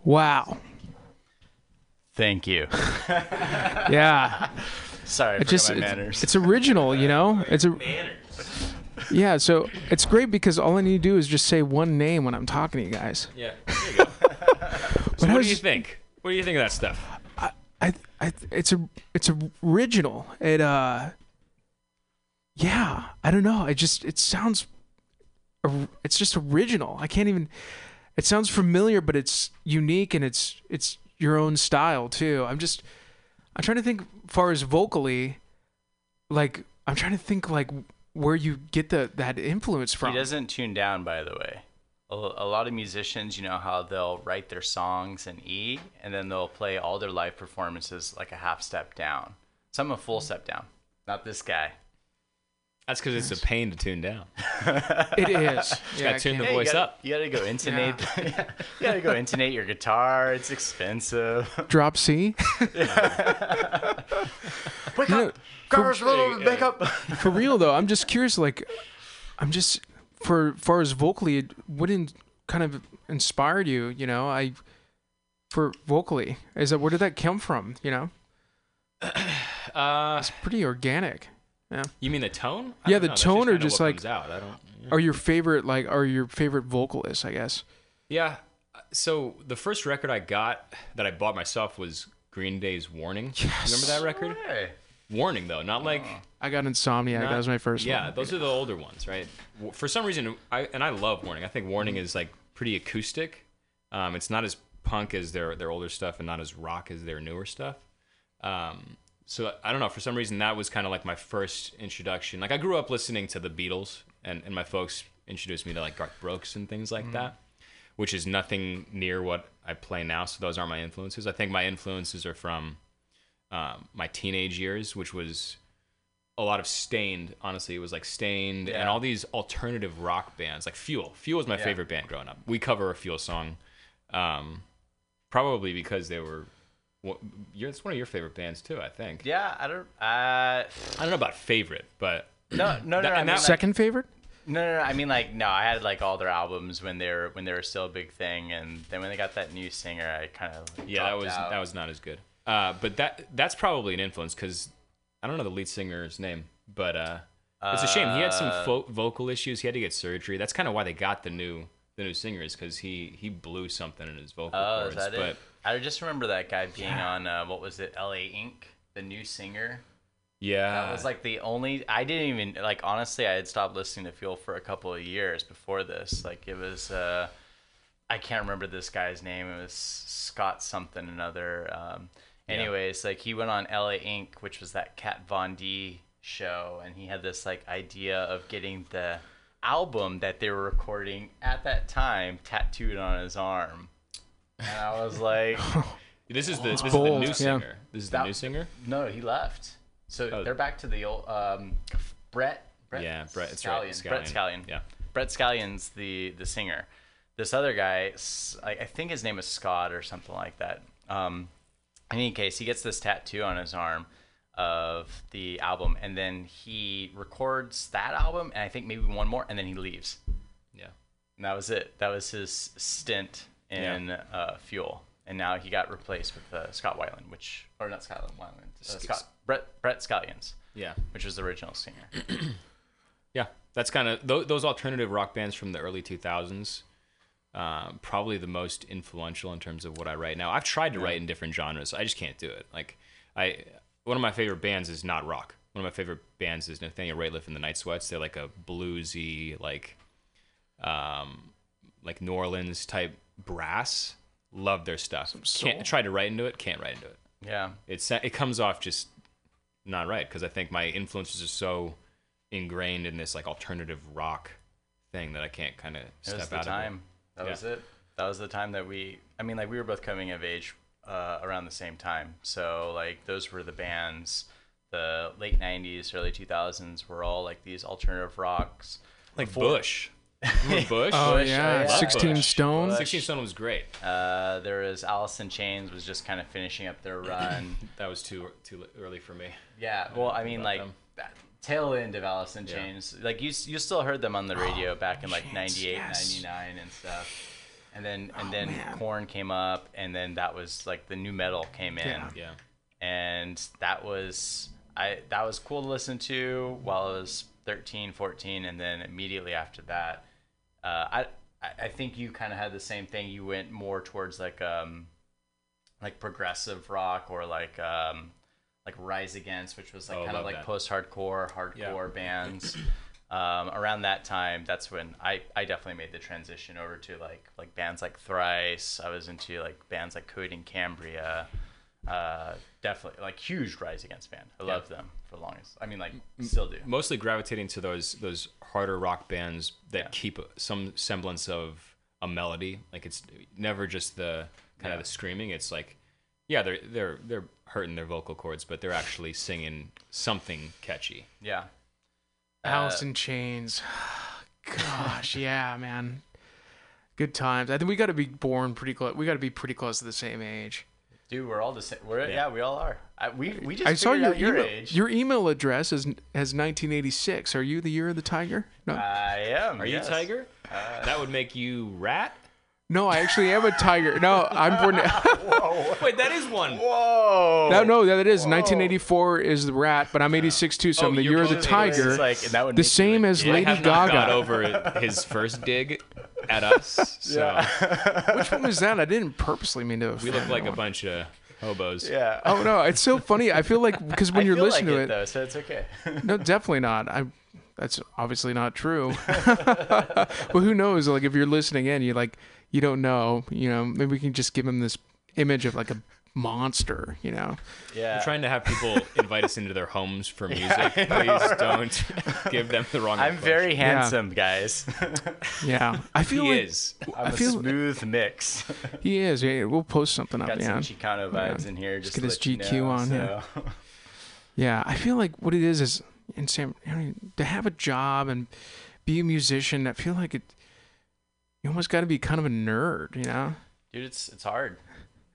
Wow. Thank you. Yeah. Sorry, I It just my it's, manners. it's original, you know? It's a Yeah, so it's great because all I need to do is just say one name when I'm talking to you guys. Yeah. There you go. so what I do you think? What do you think of that stuff? I, I, it's a, it's original. It, uh, yeah, I don't know. I just, it sounds, or- it's just original. I can't even. It sounds familiar, but it's unique and it's, it's your own style too. I'm just, I'm trying to think, far as vocally, like, I'm trying to think like where you get the that influence from. He doesn't tune down, by the way. A, a lot of musicians, you know how they'll write their songs in E, and then they'll play all their live performances like a half step down. Some a full mm. step down. Not this guy. That's because it's a pain to tune down. It is. yeah, gotta tune the can't- you voice gotta, up. You gotta go intonate. you gotta go intonate your guitar. It's expensive. Drop C. Wake You know, up, Cars, wake up. for real though, I'm just curious. Like, I'm just for far as vocally, it- what in, kind of inspired you? You know, I for vocally is that where did that come from? You know, Uh, it's pretty organic. You mean the tone? Yeah, the know. That's tone or just like- comes out. I don't. Are your favorite like are your favorite vocalists? I guess. Yeah. So the first record I got that I bought myself was Green Day's Warning. Remember that record? Hey. Warning though, not like I got Insomniac. not- that was my first Yeah, one. those are the older ones, right? For some reason, I and I love Warning. I think Warning is like pretty acoustic. Um, it's not as punk as their their older stuff, and not as rock as their newer stuff. Um, so I don't know. For some reason, that was kind of like my first introduction. Like I grew up listening to the Beatles, and, and my folks introduced me to like Garth Brooks and things like that, which is nothing near what I play now. So those aren't my influences. I think my influences are from um, my teenage years, which was a lot of Staind. Honestly, it was like Staind and all these alternative rock bands, like Fuel. Fuel was my Yeah. favorite band growing up. We cover a Fuel song, um, probably because they were. Well, you're, it's one of your favorite bands too, I think. Yeah, I don't. Uh, I don't know about favorite, but no, no, no. That- I and mean, that- like, Second favorite? no, no, no. I mean, like, no. I had like all their albums when they were when they were still a big thing, and then when they got that new singer, I kind of yeah, that was that was not as good. Uh, but that that's probably an influence because I don't know the lead singer's name, but uh, it's a shame he had some Uh, fo- vocal issues. He had to get surgery. That's kind of why they got the new the new singer is because he he blew something in his vocal Oh, cords. is that but it? I just remember that guy being on uh, what was it, L.A. Ink. The new singer. yeah, That was like the only. I didn't even like. Honestly, I had stopped listening to Fuel for a couple of years before this. Like it was. uh I can't remember this guy's name. It was Scott something another. Um, anyways, like he went on LA Ink., which was that Kat Von D show, and he had this like idea of getting the album that they were recording at that time tattooed on his arm. And I was like, this is the this is the bold, new yeah. singer. This is the That- new singer. no, he left. So Oh. they're back to the old um, Brett. Brett Yeah, Brett- it's right, Scallion. Brett Scallion. Scallion. Yeah. Brett Scallion's the the singer. This other guy, I think his name is Scott or something like that. Um, in any case, he gets this tattoo on his arm of the album, and then he records that album, and I think maybe one more, and then he leaves. Yeah, And that was it. That was his stint in uh, Fuel, and now he got replaced with uh, Scott Weiland, which or not Scott Weiland, uh, Scott Brett Brett Scallions, yeah, which was the original singer. yeah. That's kind of th- those alternative rock bands from the early 2000s. Um, probably the most influential in terms of what I write now. I've tried to write in different genres. I just can't do it. Like I, one of my favorite bands is not rock. One of my favorite bands is Nathaniel Rateliff and the Night Sweats. They're like a bluesy, like, um, like New Orleans type brass. Love their stuff. Can't try to write into it. Can't write into it. Yeah, It's it comes off just not right because I think my influences are so ingrained in this like alternative rock thing that I can't kind of it step was the out of time. That Yeah. was it. That was the time that we. I mean, like we were both coming of age uh, around the same time. So like those were the bands. The late '90s, early 2000s were all like these alternative rocks. Like Before- Bush. Remember Bush? Oh Bush, yeah, yeah. Sixteen Bush. Stone. Bush. Sixteen Stone was great. Uh, there was Alice in Chains was just kind of finishing up their run. That was too too early for me. Yeah, well, I mean, like them. that tail end of Alice in Chains, like you you still heard them on the radio back in like Chains, 98, yes. 99 and stuff. And then and then Korn came up, and then that was like the nu metal came in, Yeah. Yeah. and that was I that was cool to listen to while I was 13, 14, and then immediately after that, uh, I I- think you kind of had the same thing. You went more towards like um like progressive rock or like um like Rise Against, which was like Oh, kind of like that. post-hardcore, hardcore bands. Um, around that time, that's when I, I definitely made the transition over to like like bands like Thrice. I was into like bands like Coheed and Cambria. Uh, definitely like huge Rise Against band. I loved them for the longest. I mean, like still do. Mostly gravitating to those those harder rock bands that Yeah. keep some semblance of a melody. Like it's never just the kind Yeah. of the screaming. It's like, yeah, they're they're they're hurting their vocal cords, but they're actually singing something catchy. Yeah. Alice Uh, in Chains. gosh, yeah, man. Good times. I think we got to be born pretty close. We got to be pretty close to the same age. Dude, we're all the same. We're, yeah. we all are. I, we we just I saw figured your out your email. age. Your email address is has 1986. Are you the year of the tiger? No, I am. Are yes. you Tiger? Uh, that would make you Rat. no, I actually am a tiger. No, I'm born. Wait, that is one. Whoa. no, no, that is 1984 is the rat, but I'm 86 too, so Oh, I'm the you're year of the tiger. Like, that would the same like- as yeah. Lady I have not got Gaga. over his first dig at us. So Which one was that? I didn't purposely mean to. we look like a bunch of hobos. Yeah. Oh no, it's so funny. I feel like because when I you're feel listening like to it, though, so it's okay. no, definitely not. I. That's obviously not true. but who knows? Like if you're listening in, you like you don't know. You know, maybe we can just give him this image of like a monster. You know. yeah. I'm trying to have people invite us into their homes for music. Please don't give them the wrong. I'm impression. very handsome, guys. Yeah, I feel He like is. I'm I a feel- smooth mix. he is. Yeah, we'll post something up. Got yeah. some Chicano vibes in here. Just get his let you GQ know, on, yeah. so. Yeah, I feel like what it is is in San I mean, to have a job and be a musician. I feel like it. You almost got to be kind of a nerd, you know. Dude, it's it's hard.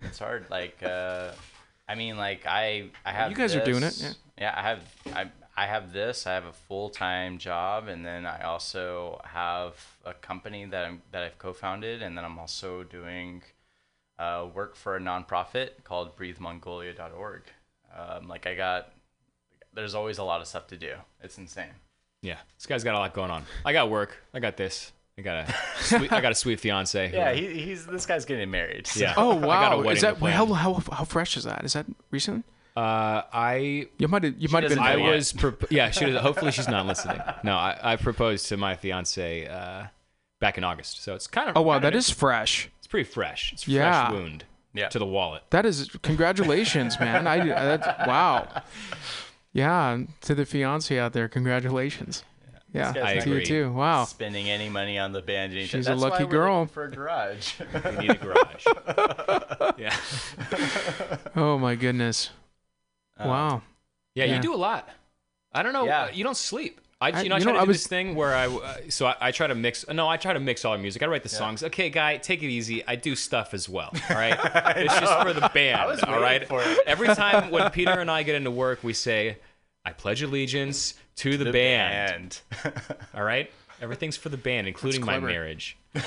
It's hard. Like, uh, I mean, like I I have. You guys are doing it, this- Yeah, I have. I I have this. I have a full time job, and then I also have a company that I'm that I've co-founded, and then I'm also doing uh, work for a nonprofit called BreatheMongolia.org. Um, like I got. There's always a lot of stuff to do. It's insane. Yeah, this guy's got a lot going on. I got work. I got this. I got a sweet, I got a sweet fiance. Yeah, he, he's this guy's getting married. so- Yeah. Oh I got a wow! Is that how, how how fresh is that? Is that recent? Uh, I You might have you might have been. I yet. was pro- yeah. She was, hopefully she's not listening. No, I, I proposed to my fiance uh, back in August, so it's kind of Oh wow, that is fresh. it's pretty fresh. It's a Yeah. fresh wound Yeah. to the wallet. That is congratulations, man. I that's wow. Yeah, to the fiance out there, congratulations. Yeah, I to you agree. too. Wow. spending any money on the band. anything. She's a That's why lucky we're girl. For a garage. We need a garage. yeah, Oh my goodness. Wow. yeah. Yeah. You do a lot. I don't know. Yeah. you don't sleep. I, I- you know, I you try know, to I do was- this thing where I, uh, so I, I try to mix. No, I try to mix all our music. I write the songs. Okay, guy, take it easy. I do stuff as well. All right, it's just for the band. was all for it. Every time when Peter and I get into work, we say, "I pledge allegiance to the, The band. band. All right, everything's for the band, including my clever. marriage.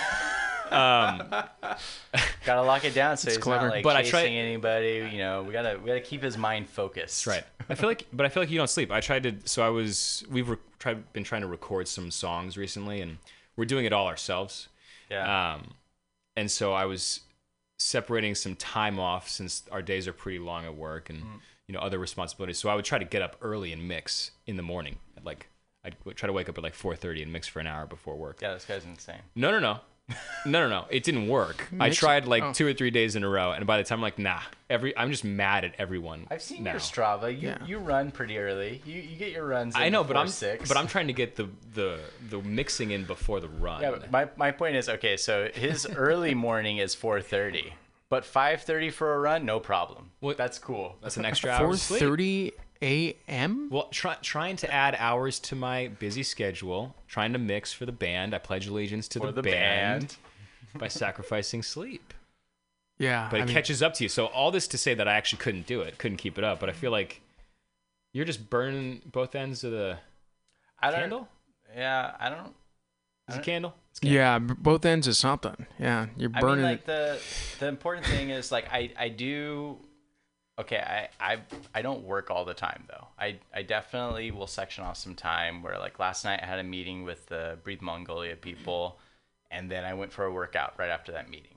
gotta lock it down so he's clever. not like But I chasing try- anybody. You know, we gotta we gotta keep his mind focused. Right. I feel like, but I feel like you don't sleep. I tried to. So I was. We've re- tried, been trying to record some songs recently, and we're doing it all ourselves. Yeah. Um, and so I was separating some time off since our days are pretty long at work and you know other responsibilities. So I would try to get up early and mix in the morning. At like I'd try to wake up at like 4:30 and mix for an hour before work. yeah, this guy's insane. No, no, no. No, no, no. It didn't work. I tried like oh. two or three days in a row, and by the time I'm like, nah, every I'm just mad at everyone. I've seen now. your Strava. You Yeah. you run pretty early. You you get your runs. I know, but I'm six. but I'm trying to get the the the mixing in before the run. Yeah, my my point is okay. So his early morning is 4:30, but 5:30 for a run, no problem. What- That's cool. That's an extra hour. of 4:30 a.m. Well, try, trying to add hours to my busy schedule, trying to mix for the band. I pledge allegiance to the, the band, band. by sacrificing sleep. Yeah, But I it mean, catches up to you. So all this to say that I actually couldn't do it, couldn't keep it up. But I feel like you're just burning both ends of the I don't. candle. Yeah, I don't. Is it candle? It's candle. Yeah, both ends is something. Yeah, you're I burning mean, like the the important thing is like I I do. Okay, I I I don't work all the time though. I I definitely will section off some time where like last night I had a meeting with the Breathe Mongolia people, and then I went for a workout right after that meeting.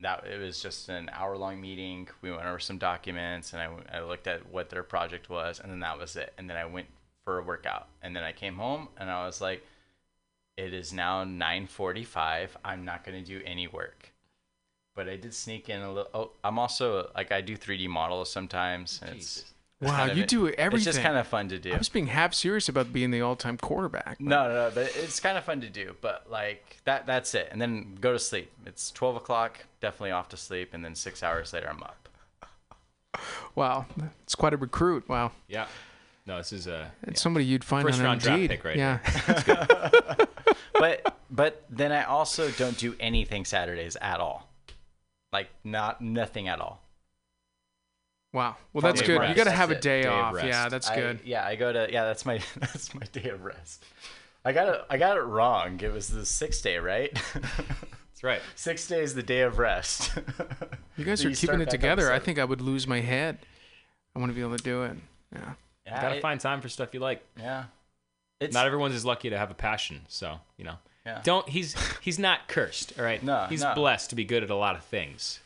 That it was just an hour long meeting. We went over some documents, and I I looked at what their project was, and then that was it. And then I went for a workout, and then I came home, and I was like, it is now 9:45. I'm not going to do any work. But I did sneak in a little. Oh, I'm also like I do 3D models sometimes. It's, Jesus. it's Wow, kind you it- do everything. It's just kind of fun to do. I was being half serious about being the all-time quarterback. but- No, no, no, but it's kind of fun to do. But like that, that's it. And then go to sleep. It's 12 o'clock. Definitely off to sleep. And then six hours later, I'm up. Wow, it's quite a recruit. Wow, Yeah. No, this is a it's somebody you'd find First on round draft Indeed. pick right yeah. but but then I also don't do anything Saturdays at all. Like not nothing at all. Wow. Well, that's Day good. of You got to have a day. Day off. rest. Yeah, that's I- good. yeah, I go to yeah. That's my that's my day of rest. I got it. I got it wrong. It was the sixth day, right? That's right. Six days, the day of rest. You guys So are you keeping it together. I think I would lose my head. I want to be able to do it. Yeah. Yeah, Gotta it- find time for stuff you like. Yeah, it's Not everyone's as lucky to have a passion, so you know. Yeah. Don't he's he's not cursed, all right? No, he's no. blessed to be good at a lot of things.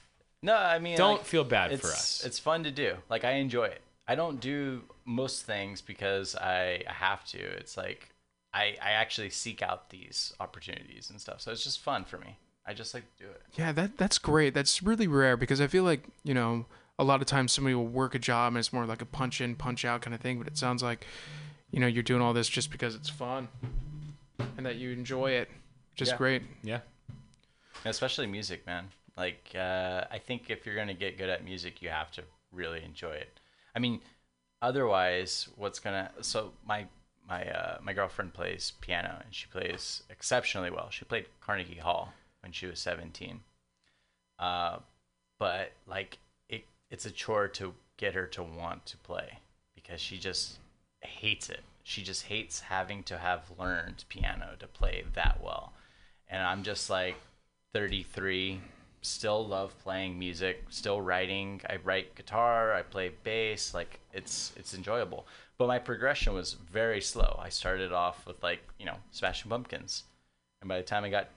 no. I mean, Don't like, feel bad for us. It's fun to do. Like I enjoy it. I don't do most things because I, I have to. It's like I I actually seek out these opportunities and stuff. So it's just fun for me. I just like to do it. Yeah, that that's great. That's really rare because I feel like you know a lot of times somebody will work a job and it's more like a punch in, punch out kind of thing. But it sounds like you know you're doing all this just because it's fun and that you enjoy it, which is Yeah. great. Yeah. especially music man like uh, i think if you're going to get good at music you have to really enjoy it i mean otherwise what's going to so my my uh, my girlfriend plays piano and she plays exceptionally well she played carnegie hall when she was 17 uh, but like it it's a chore to get her to want to play because she just hates it. She just hates having to have learned piano to play that well. And i'm just like 33 still love playing music still writing. I write guitar i play bass like it's it's enjoyable. But my progression was very slow. I started off with like you know smashing pumpkins. And by the time i got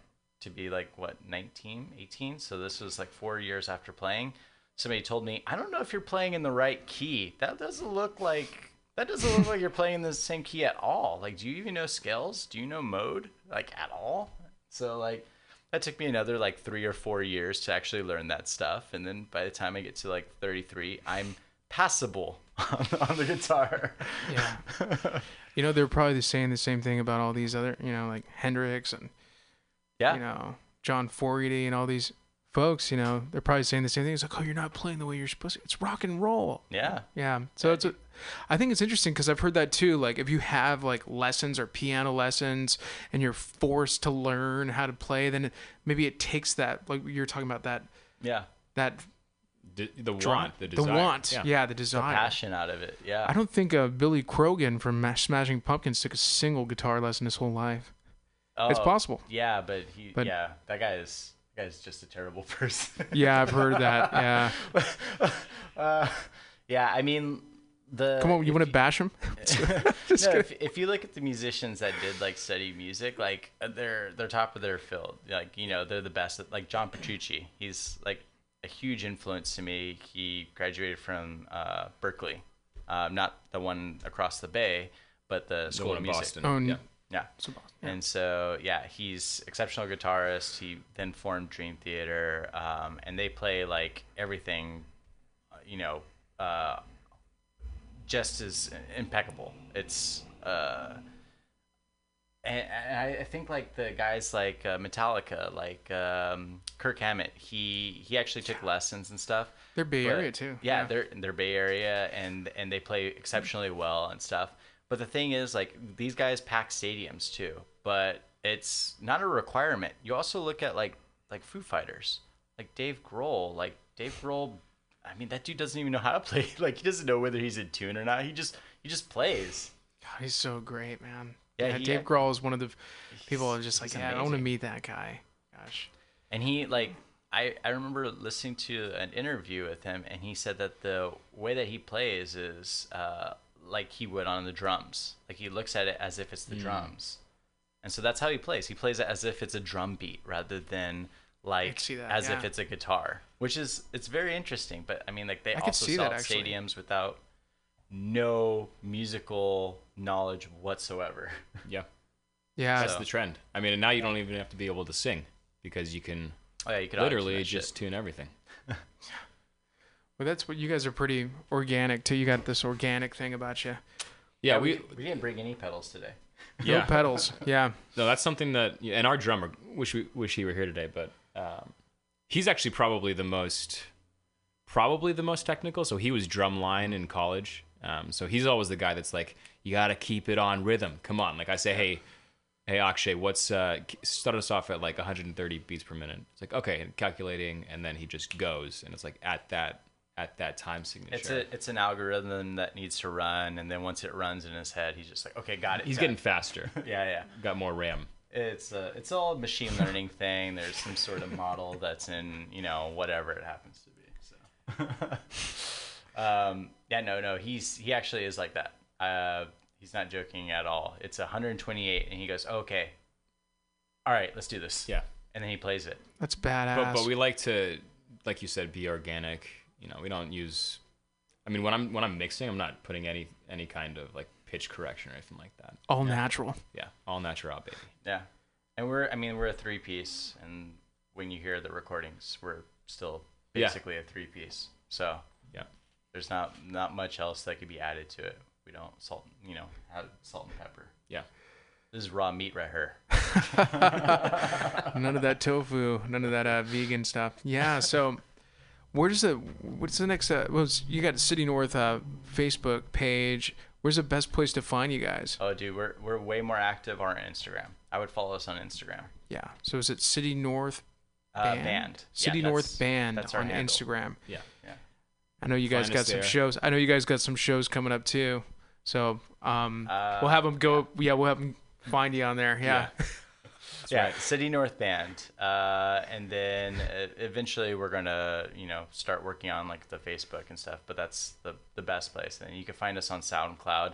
to be like what 19 18 so this was like four years after playing somebody told me i don't know if you're playing in the right key. That doesn't look like that doesn't look like you're playing the same key at all. Like do you even know scales? Do you know mode like at all? So like that took me another like three or four years to actually learn that stuff. And then by the time i get to like 33 i'm passable on, on the guitar. Yeah. you know they're probably saying the same thing about all these other you know like Hendrix and yeah. you know John Fogerty and all these folks. You know they're probably saying the same thing. It's like oh you're not playing the way you're supposed to. It's rock and roll. yeah Yeah. So it's a, I think it's interesting because I've heard that too. Like if you have like lessons or piano lessons and you're forced to learn how to play, then maybe it takes that like you're talking about that yeah that D- the draw- want, the the desire. want, Yeah. yeah, the desire. passion out of it yeah I don't think uh, Billy Corgan from Smashing Pumpkins took a single guitar lesson his whole life. Oh, It's possible. Yeah, but he But- yeah, that guy is that guy's just a terrible person. Yeah, I've heard that. Yeah. uh, yeah, I mean the Come on, you want to bash him? no, if, if you look at the musicians that did like study music, like uh, they're they're top of their field. Like you know they're the best. Like John Petrucci, he's like a huge influence to me. He graduated from uh, Berklee, uh, not the one across the bay, but the The School one of in Music. Boston. Oh, n- yeah. Yeah. And so, yeah, he's exceptional guitarist. He then formed Dream Theater, um, and they play like everything, uh, you know, uh, just as impeccable. It's, uh, and, and I I think like the guys like uh, Metallica, like um, Kirk Hammett, he he actually took lessons and stuff. They're Bay But- Area too. Yeah, they're they're Bay Area and and they play exceptionally well and stuff. But the thing is, like these guys pack stadiums too. But it's not a requirement. You also look at like like Foo Fighters, like Dave Grohl. Like Dave Grohl, I mean that dude doesn't even know how to play. Like he doesn't know whether he's in tune or not. He just he just plays. God, he's so great, man. Yeah, Yeah, he- Dave Grohl is one of the people I'm just like, yeah, I want to meet that guy. Gosh. And he like I I remember listening to an interview with him, and he said that the way that he plays is uh, like he would on the drums. Like he looks at it as if it's the hmm. drums, and so that's how he plays. He plays it as if it's a drum beat rather than like see that, as if it's a guitar, which is it's very interesting. But I mean, like they I could also see sell that, at actually. stadiums without no musical knowledge whatsoever. Yeah. Yeah. That's So- the trend. I mean, and now you don't even have to be able to sing because you can oh yeah, you could literally just shit. tune everything. Well, that's what you guys are pretty organic too. You got this organic thing about you. Yeah, we we didn't bring any pedals today. No yeah. pedals. Yeah. No, that's something that and our drummer wish we wish he were here today, but um, he's actually probably the most probably the most technical. So he was drum line in college. Um, so he's always the guy that's like, you got to keep it on rhythm. Come on, like I say, hey, hey Akshay, what's uh, start us off at like 130 beats per minute. It's like okay, and calculating, and then he just goes, and it's like at that at that time signature. It's a it's an algorithm that needs to run, and then once it runs in his head, he's just like, okay, got it. He's got getting it." faster. yeah, yeah. Got more RAM. It's a it's all a machine learning thing. There's some sort of model that's in you know whatever it happens to be. So, um, yeah, no, no, he's he actually is like that. Uh, he's not joking at all. It's 128, and he goes, okay, all right, let's do this. Yeah. and then he plays it. That's badass. But but we like to, like you said, be organic. You know, we don't use. I mean, when I'm when I'm mixing, I'm not putting any any kind of like pitch correction or anything like that. All natural. Yeah, all natural, baby. Yeah, and we're I mean we're a three piece, and when you hear the recordings, we're still Yeah. basically a three piece. So Yeah. there's not not much else that could be added to it. We don't salt, you know, have salt and pepper. Yeah. This is raw meat right here. None of that tofu. None of that uh, vegan stuff. Yeah. So, where's the what's the next? Uh, well, you got City North uh, Facebook page. Where's the best place to find you guys? Oh, dude, we're we're way more active on Instagram. I would follow us on Instagram. Yeah. So is it City North Uh, Band? band. City Yeah, North that's- Band that's our on handle. Instagram. Yeah. Yeah. I know you guys Find got some there. shows. I know you guys got some shows coming up too. So um, Uh, we'll have them go. Yeah, we'll have them find you on there. Yeah. yeah, City North Band, uh, and then uh, eventually we're gonna, you know, start working on like the Facebook and stuff. But that's the the best place. And you can find us on SoundCloud,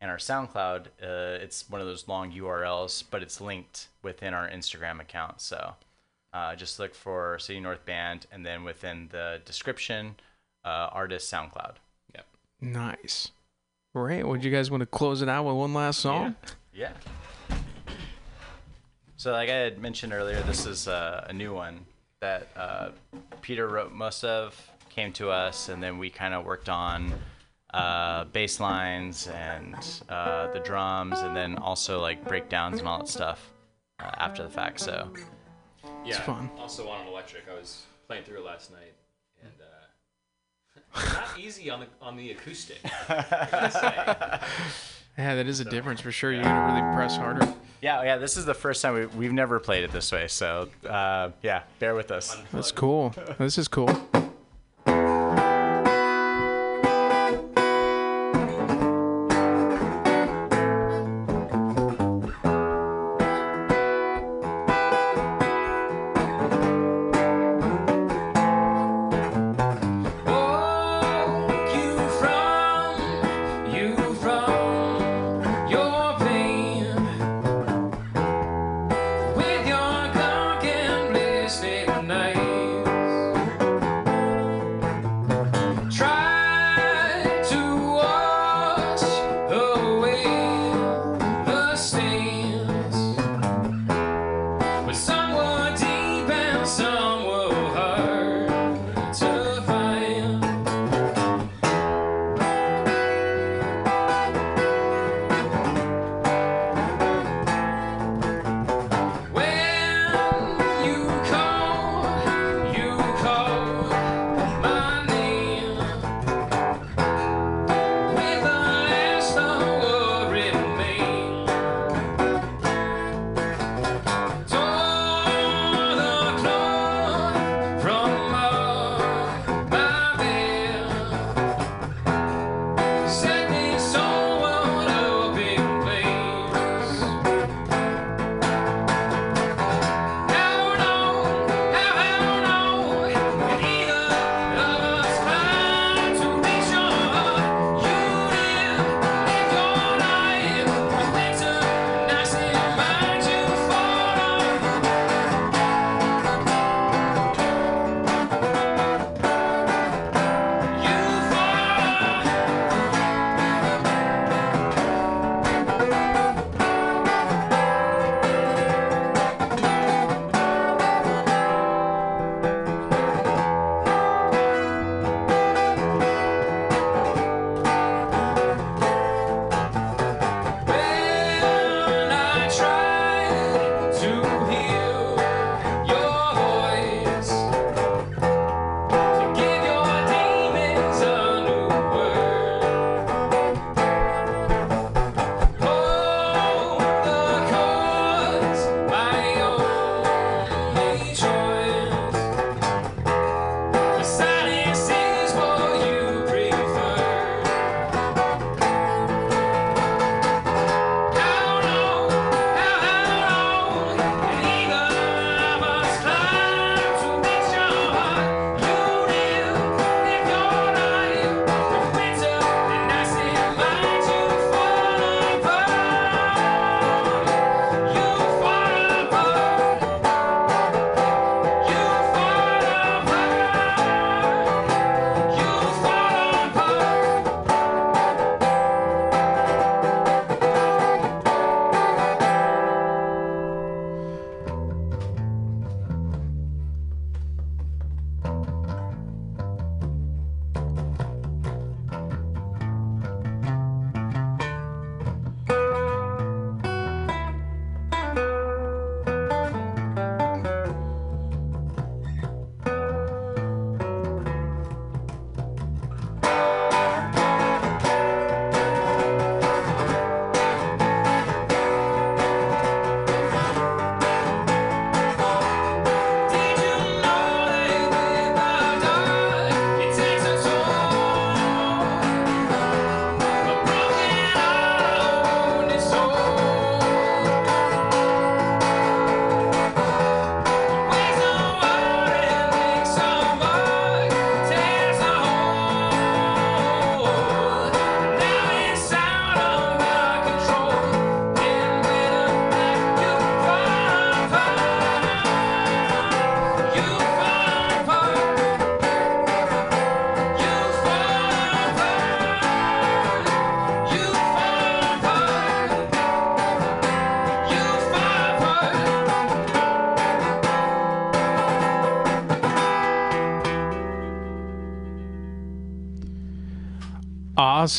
and our SoundCloud, uh, it's one of those long URLs, but it's linked within our Instagram account. So uh, just look for City North Band, and then within the description, uh, artist SoundCloud. Yep. Nice. Great. Would you guys want to close it out with one last song? yeah. Yeah. So, like I had mentioned earlier, this is uh, a new one that uh, Peter wrote most of, came to us, and then we kind of worked on uh, bass lines and uh, the drums, and then also like breakdowns and all that stuff uh, after the fact. So, Yeah. it's fun. Also on an electric. I was playing through it last night, and uh, not easy on the on the acoustic. I gotta say. Yeah, that is a difference for sure. You're gonna really press harder. Yeah, yeah, this is the first time we, we've never played it this way. So, uh, yeah, bear with us. That's cool. This is cool.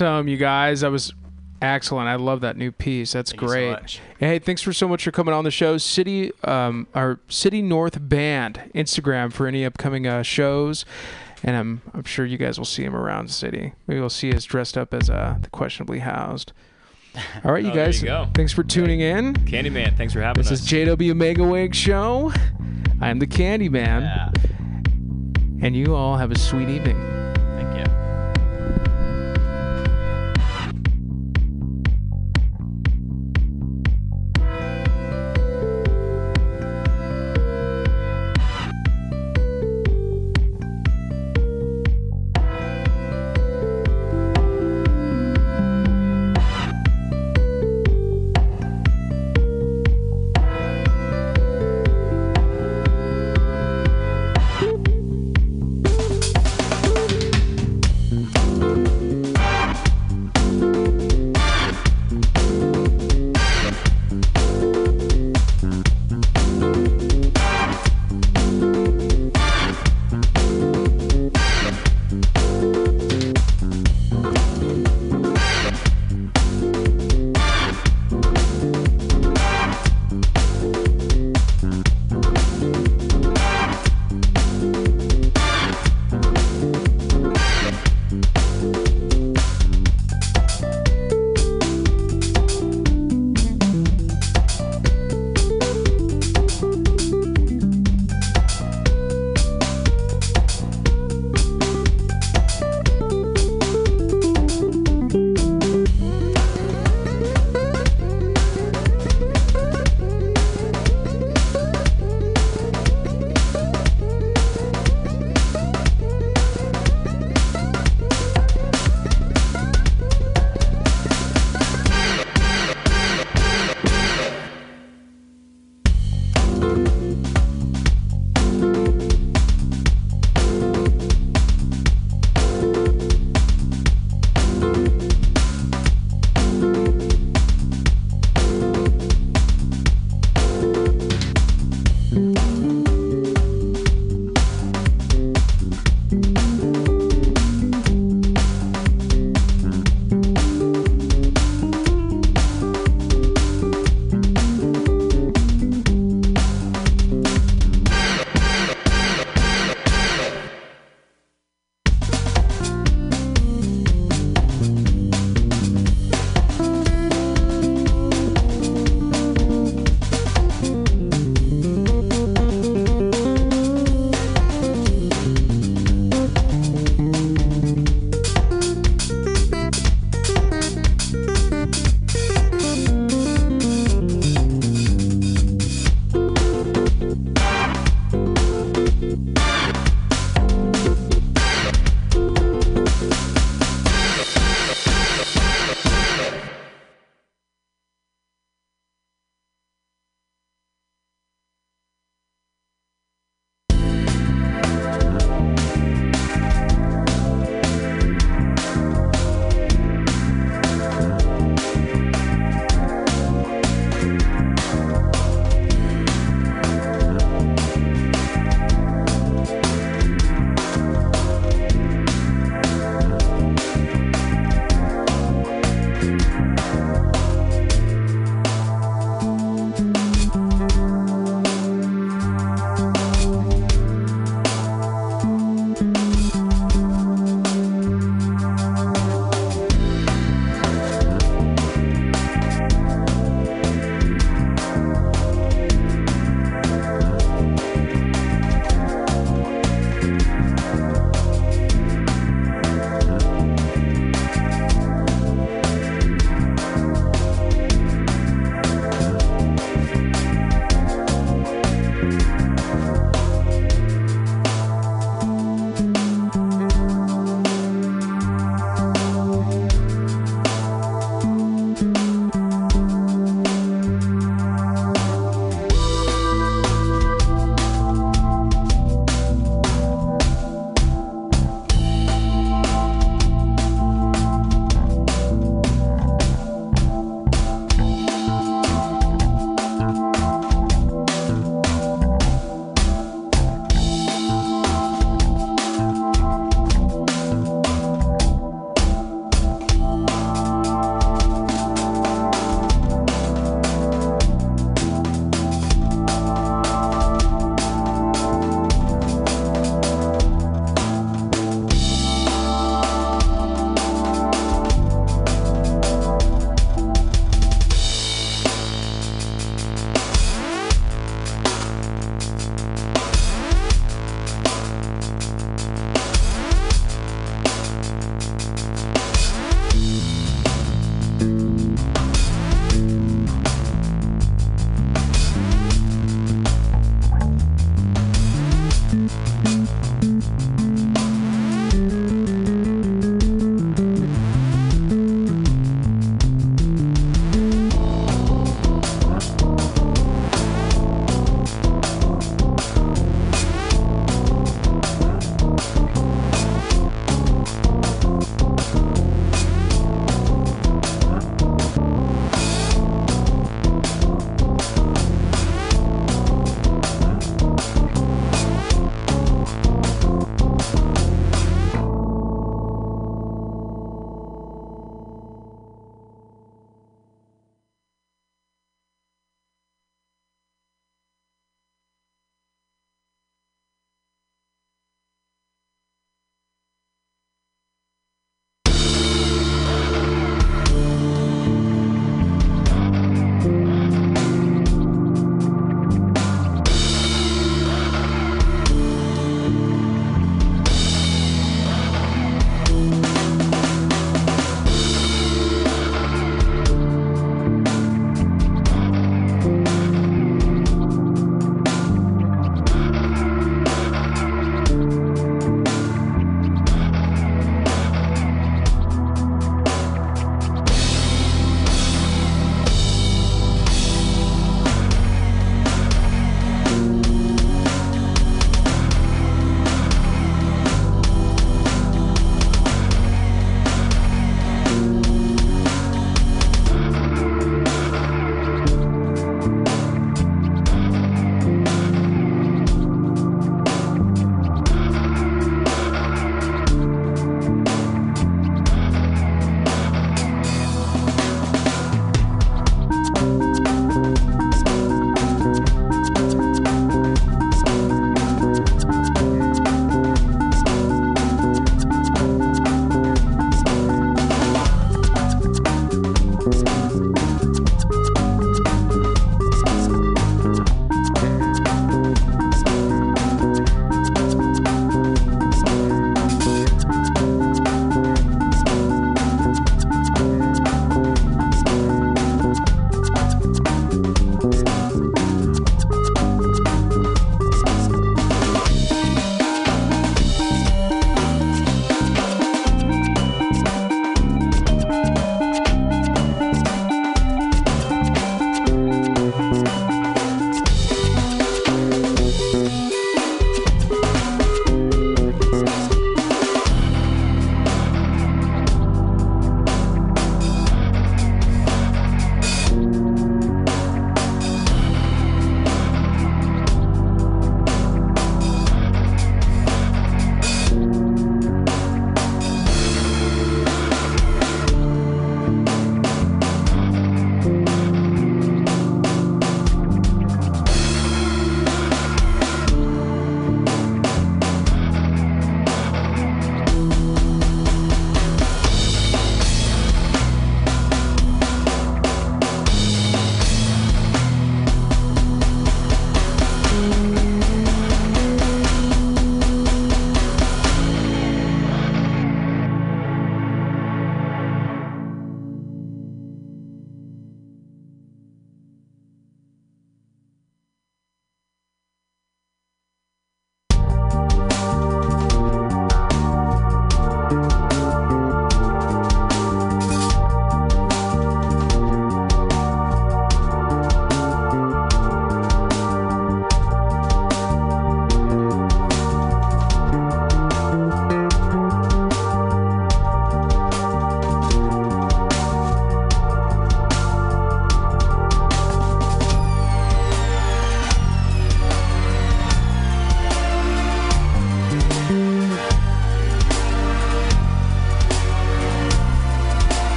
Awesome, you guys. That was excellent. I love that new piece. That's Thank so great. much. Hey, thanks for so much for coming on the show. City, um, our City North Band Instagram for any upcoming uh, shows, and I'm I'm sure you guys will see him around the city. Maybe we'll see us dressed up as uh, the questionably housed. All right, you Oh, guys. you go. Thanks for tuning in. Candyman, thanks for having This us. This is JW Megaweg Show. I'm the Candy Man, Yeah. and you all have a sweet evening.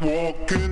Walking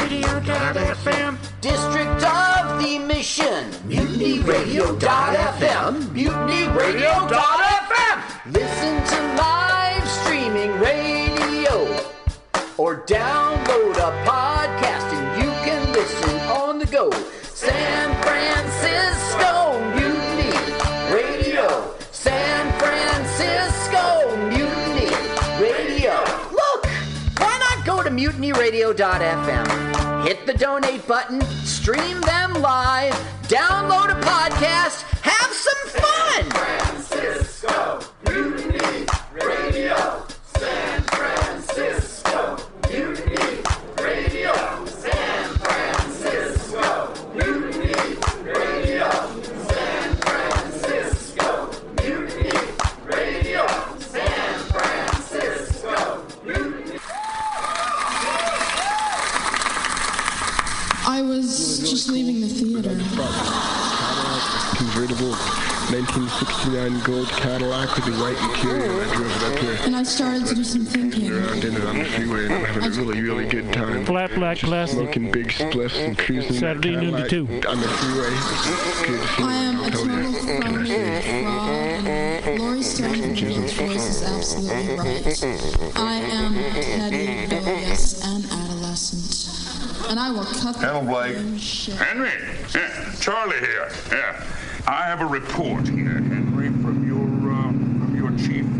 MutinyRadio.fm. District of the Mission. MutinyRadio.fm. MutinyRadio.fm. Listen to live streaming radio or download a podcast and you can listen on the go. San Francisco Mutiny Radio. San Francisco Mutiny Radio. Look, why not go to mutinyradio.fm? Hit the donate button, stream them live, download a podcast, have some fun. Francisco Mutiny Radio. Gold Cadillac with the white interior. and I drove it up here. And I started to do some thinking. Around in it on the freeway and I'm having a really, really good time. Flat black classic. Smoking big spliffs and cruising Saturday that noon to two. on the freeway. It's good I am a feeling, total phony, fraud, and Laurie Stone's voice is absolutely right. I am Teddy Bellius, an adolescent. And I will cut the Hello, Blake. fucking shit. Henry, yeah, Charlie here. Yeah, I have a report here, Henry, from your uh, from your chief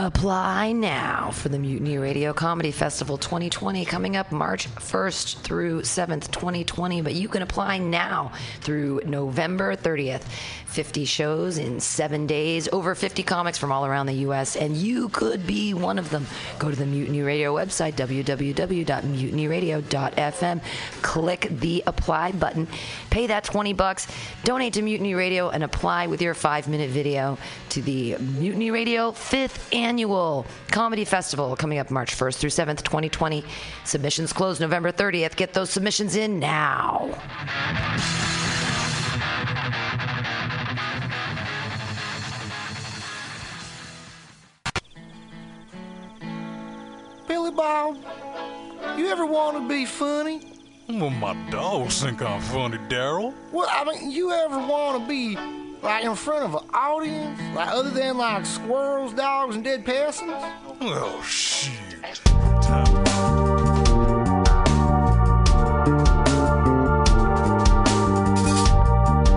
Apply now for the Mutiny Radio Comedy Festival 2020 coming up March 1st through 7th, 2020. But you can apply now through November 30th. 50 shows in seven days, over 50 comics from all around the U.S., and you could be one of them. Go to the Mutiny Radio website, www.mutinyradio.fm. Click the apply button, pay that 20 bucks, donate to Mutiny Radio, and apply with your five minute video to the Mutiny Radio 5th Annual Annual comedy Festival coming up March 1st through 7th, 2020. Submissions close November 30th. Get those submissions in now. Billy Bob, you ever want to be funny? Well, my dogs think I'm funny, Daryl. Well, I mean, you ever want to be like in front of an audience? Like other than like squirrels, dogs, and dead persons? Oh, shit.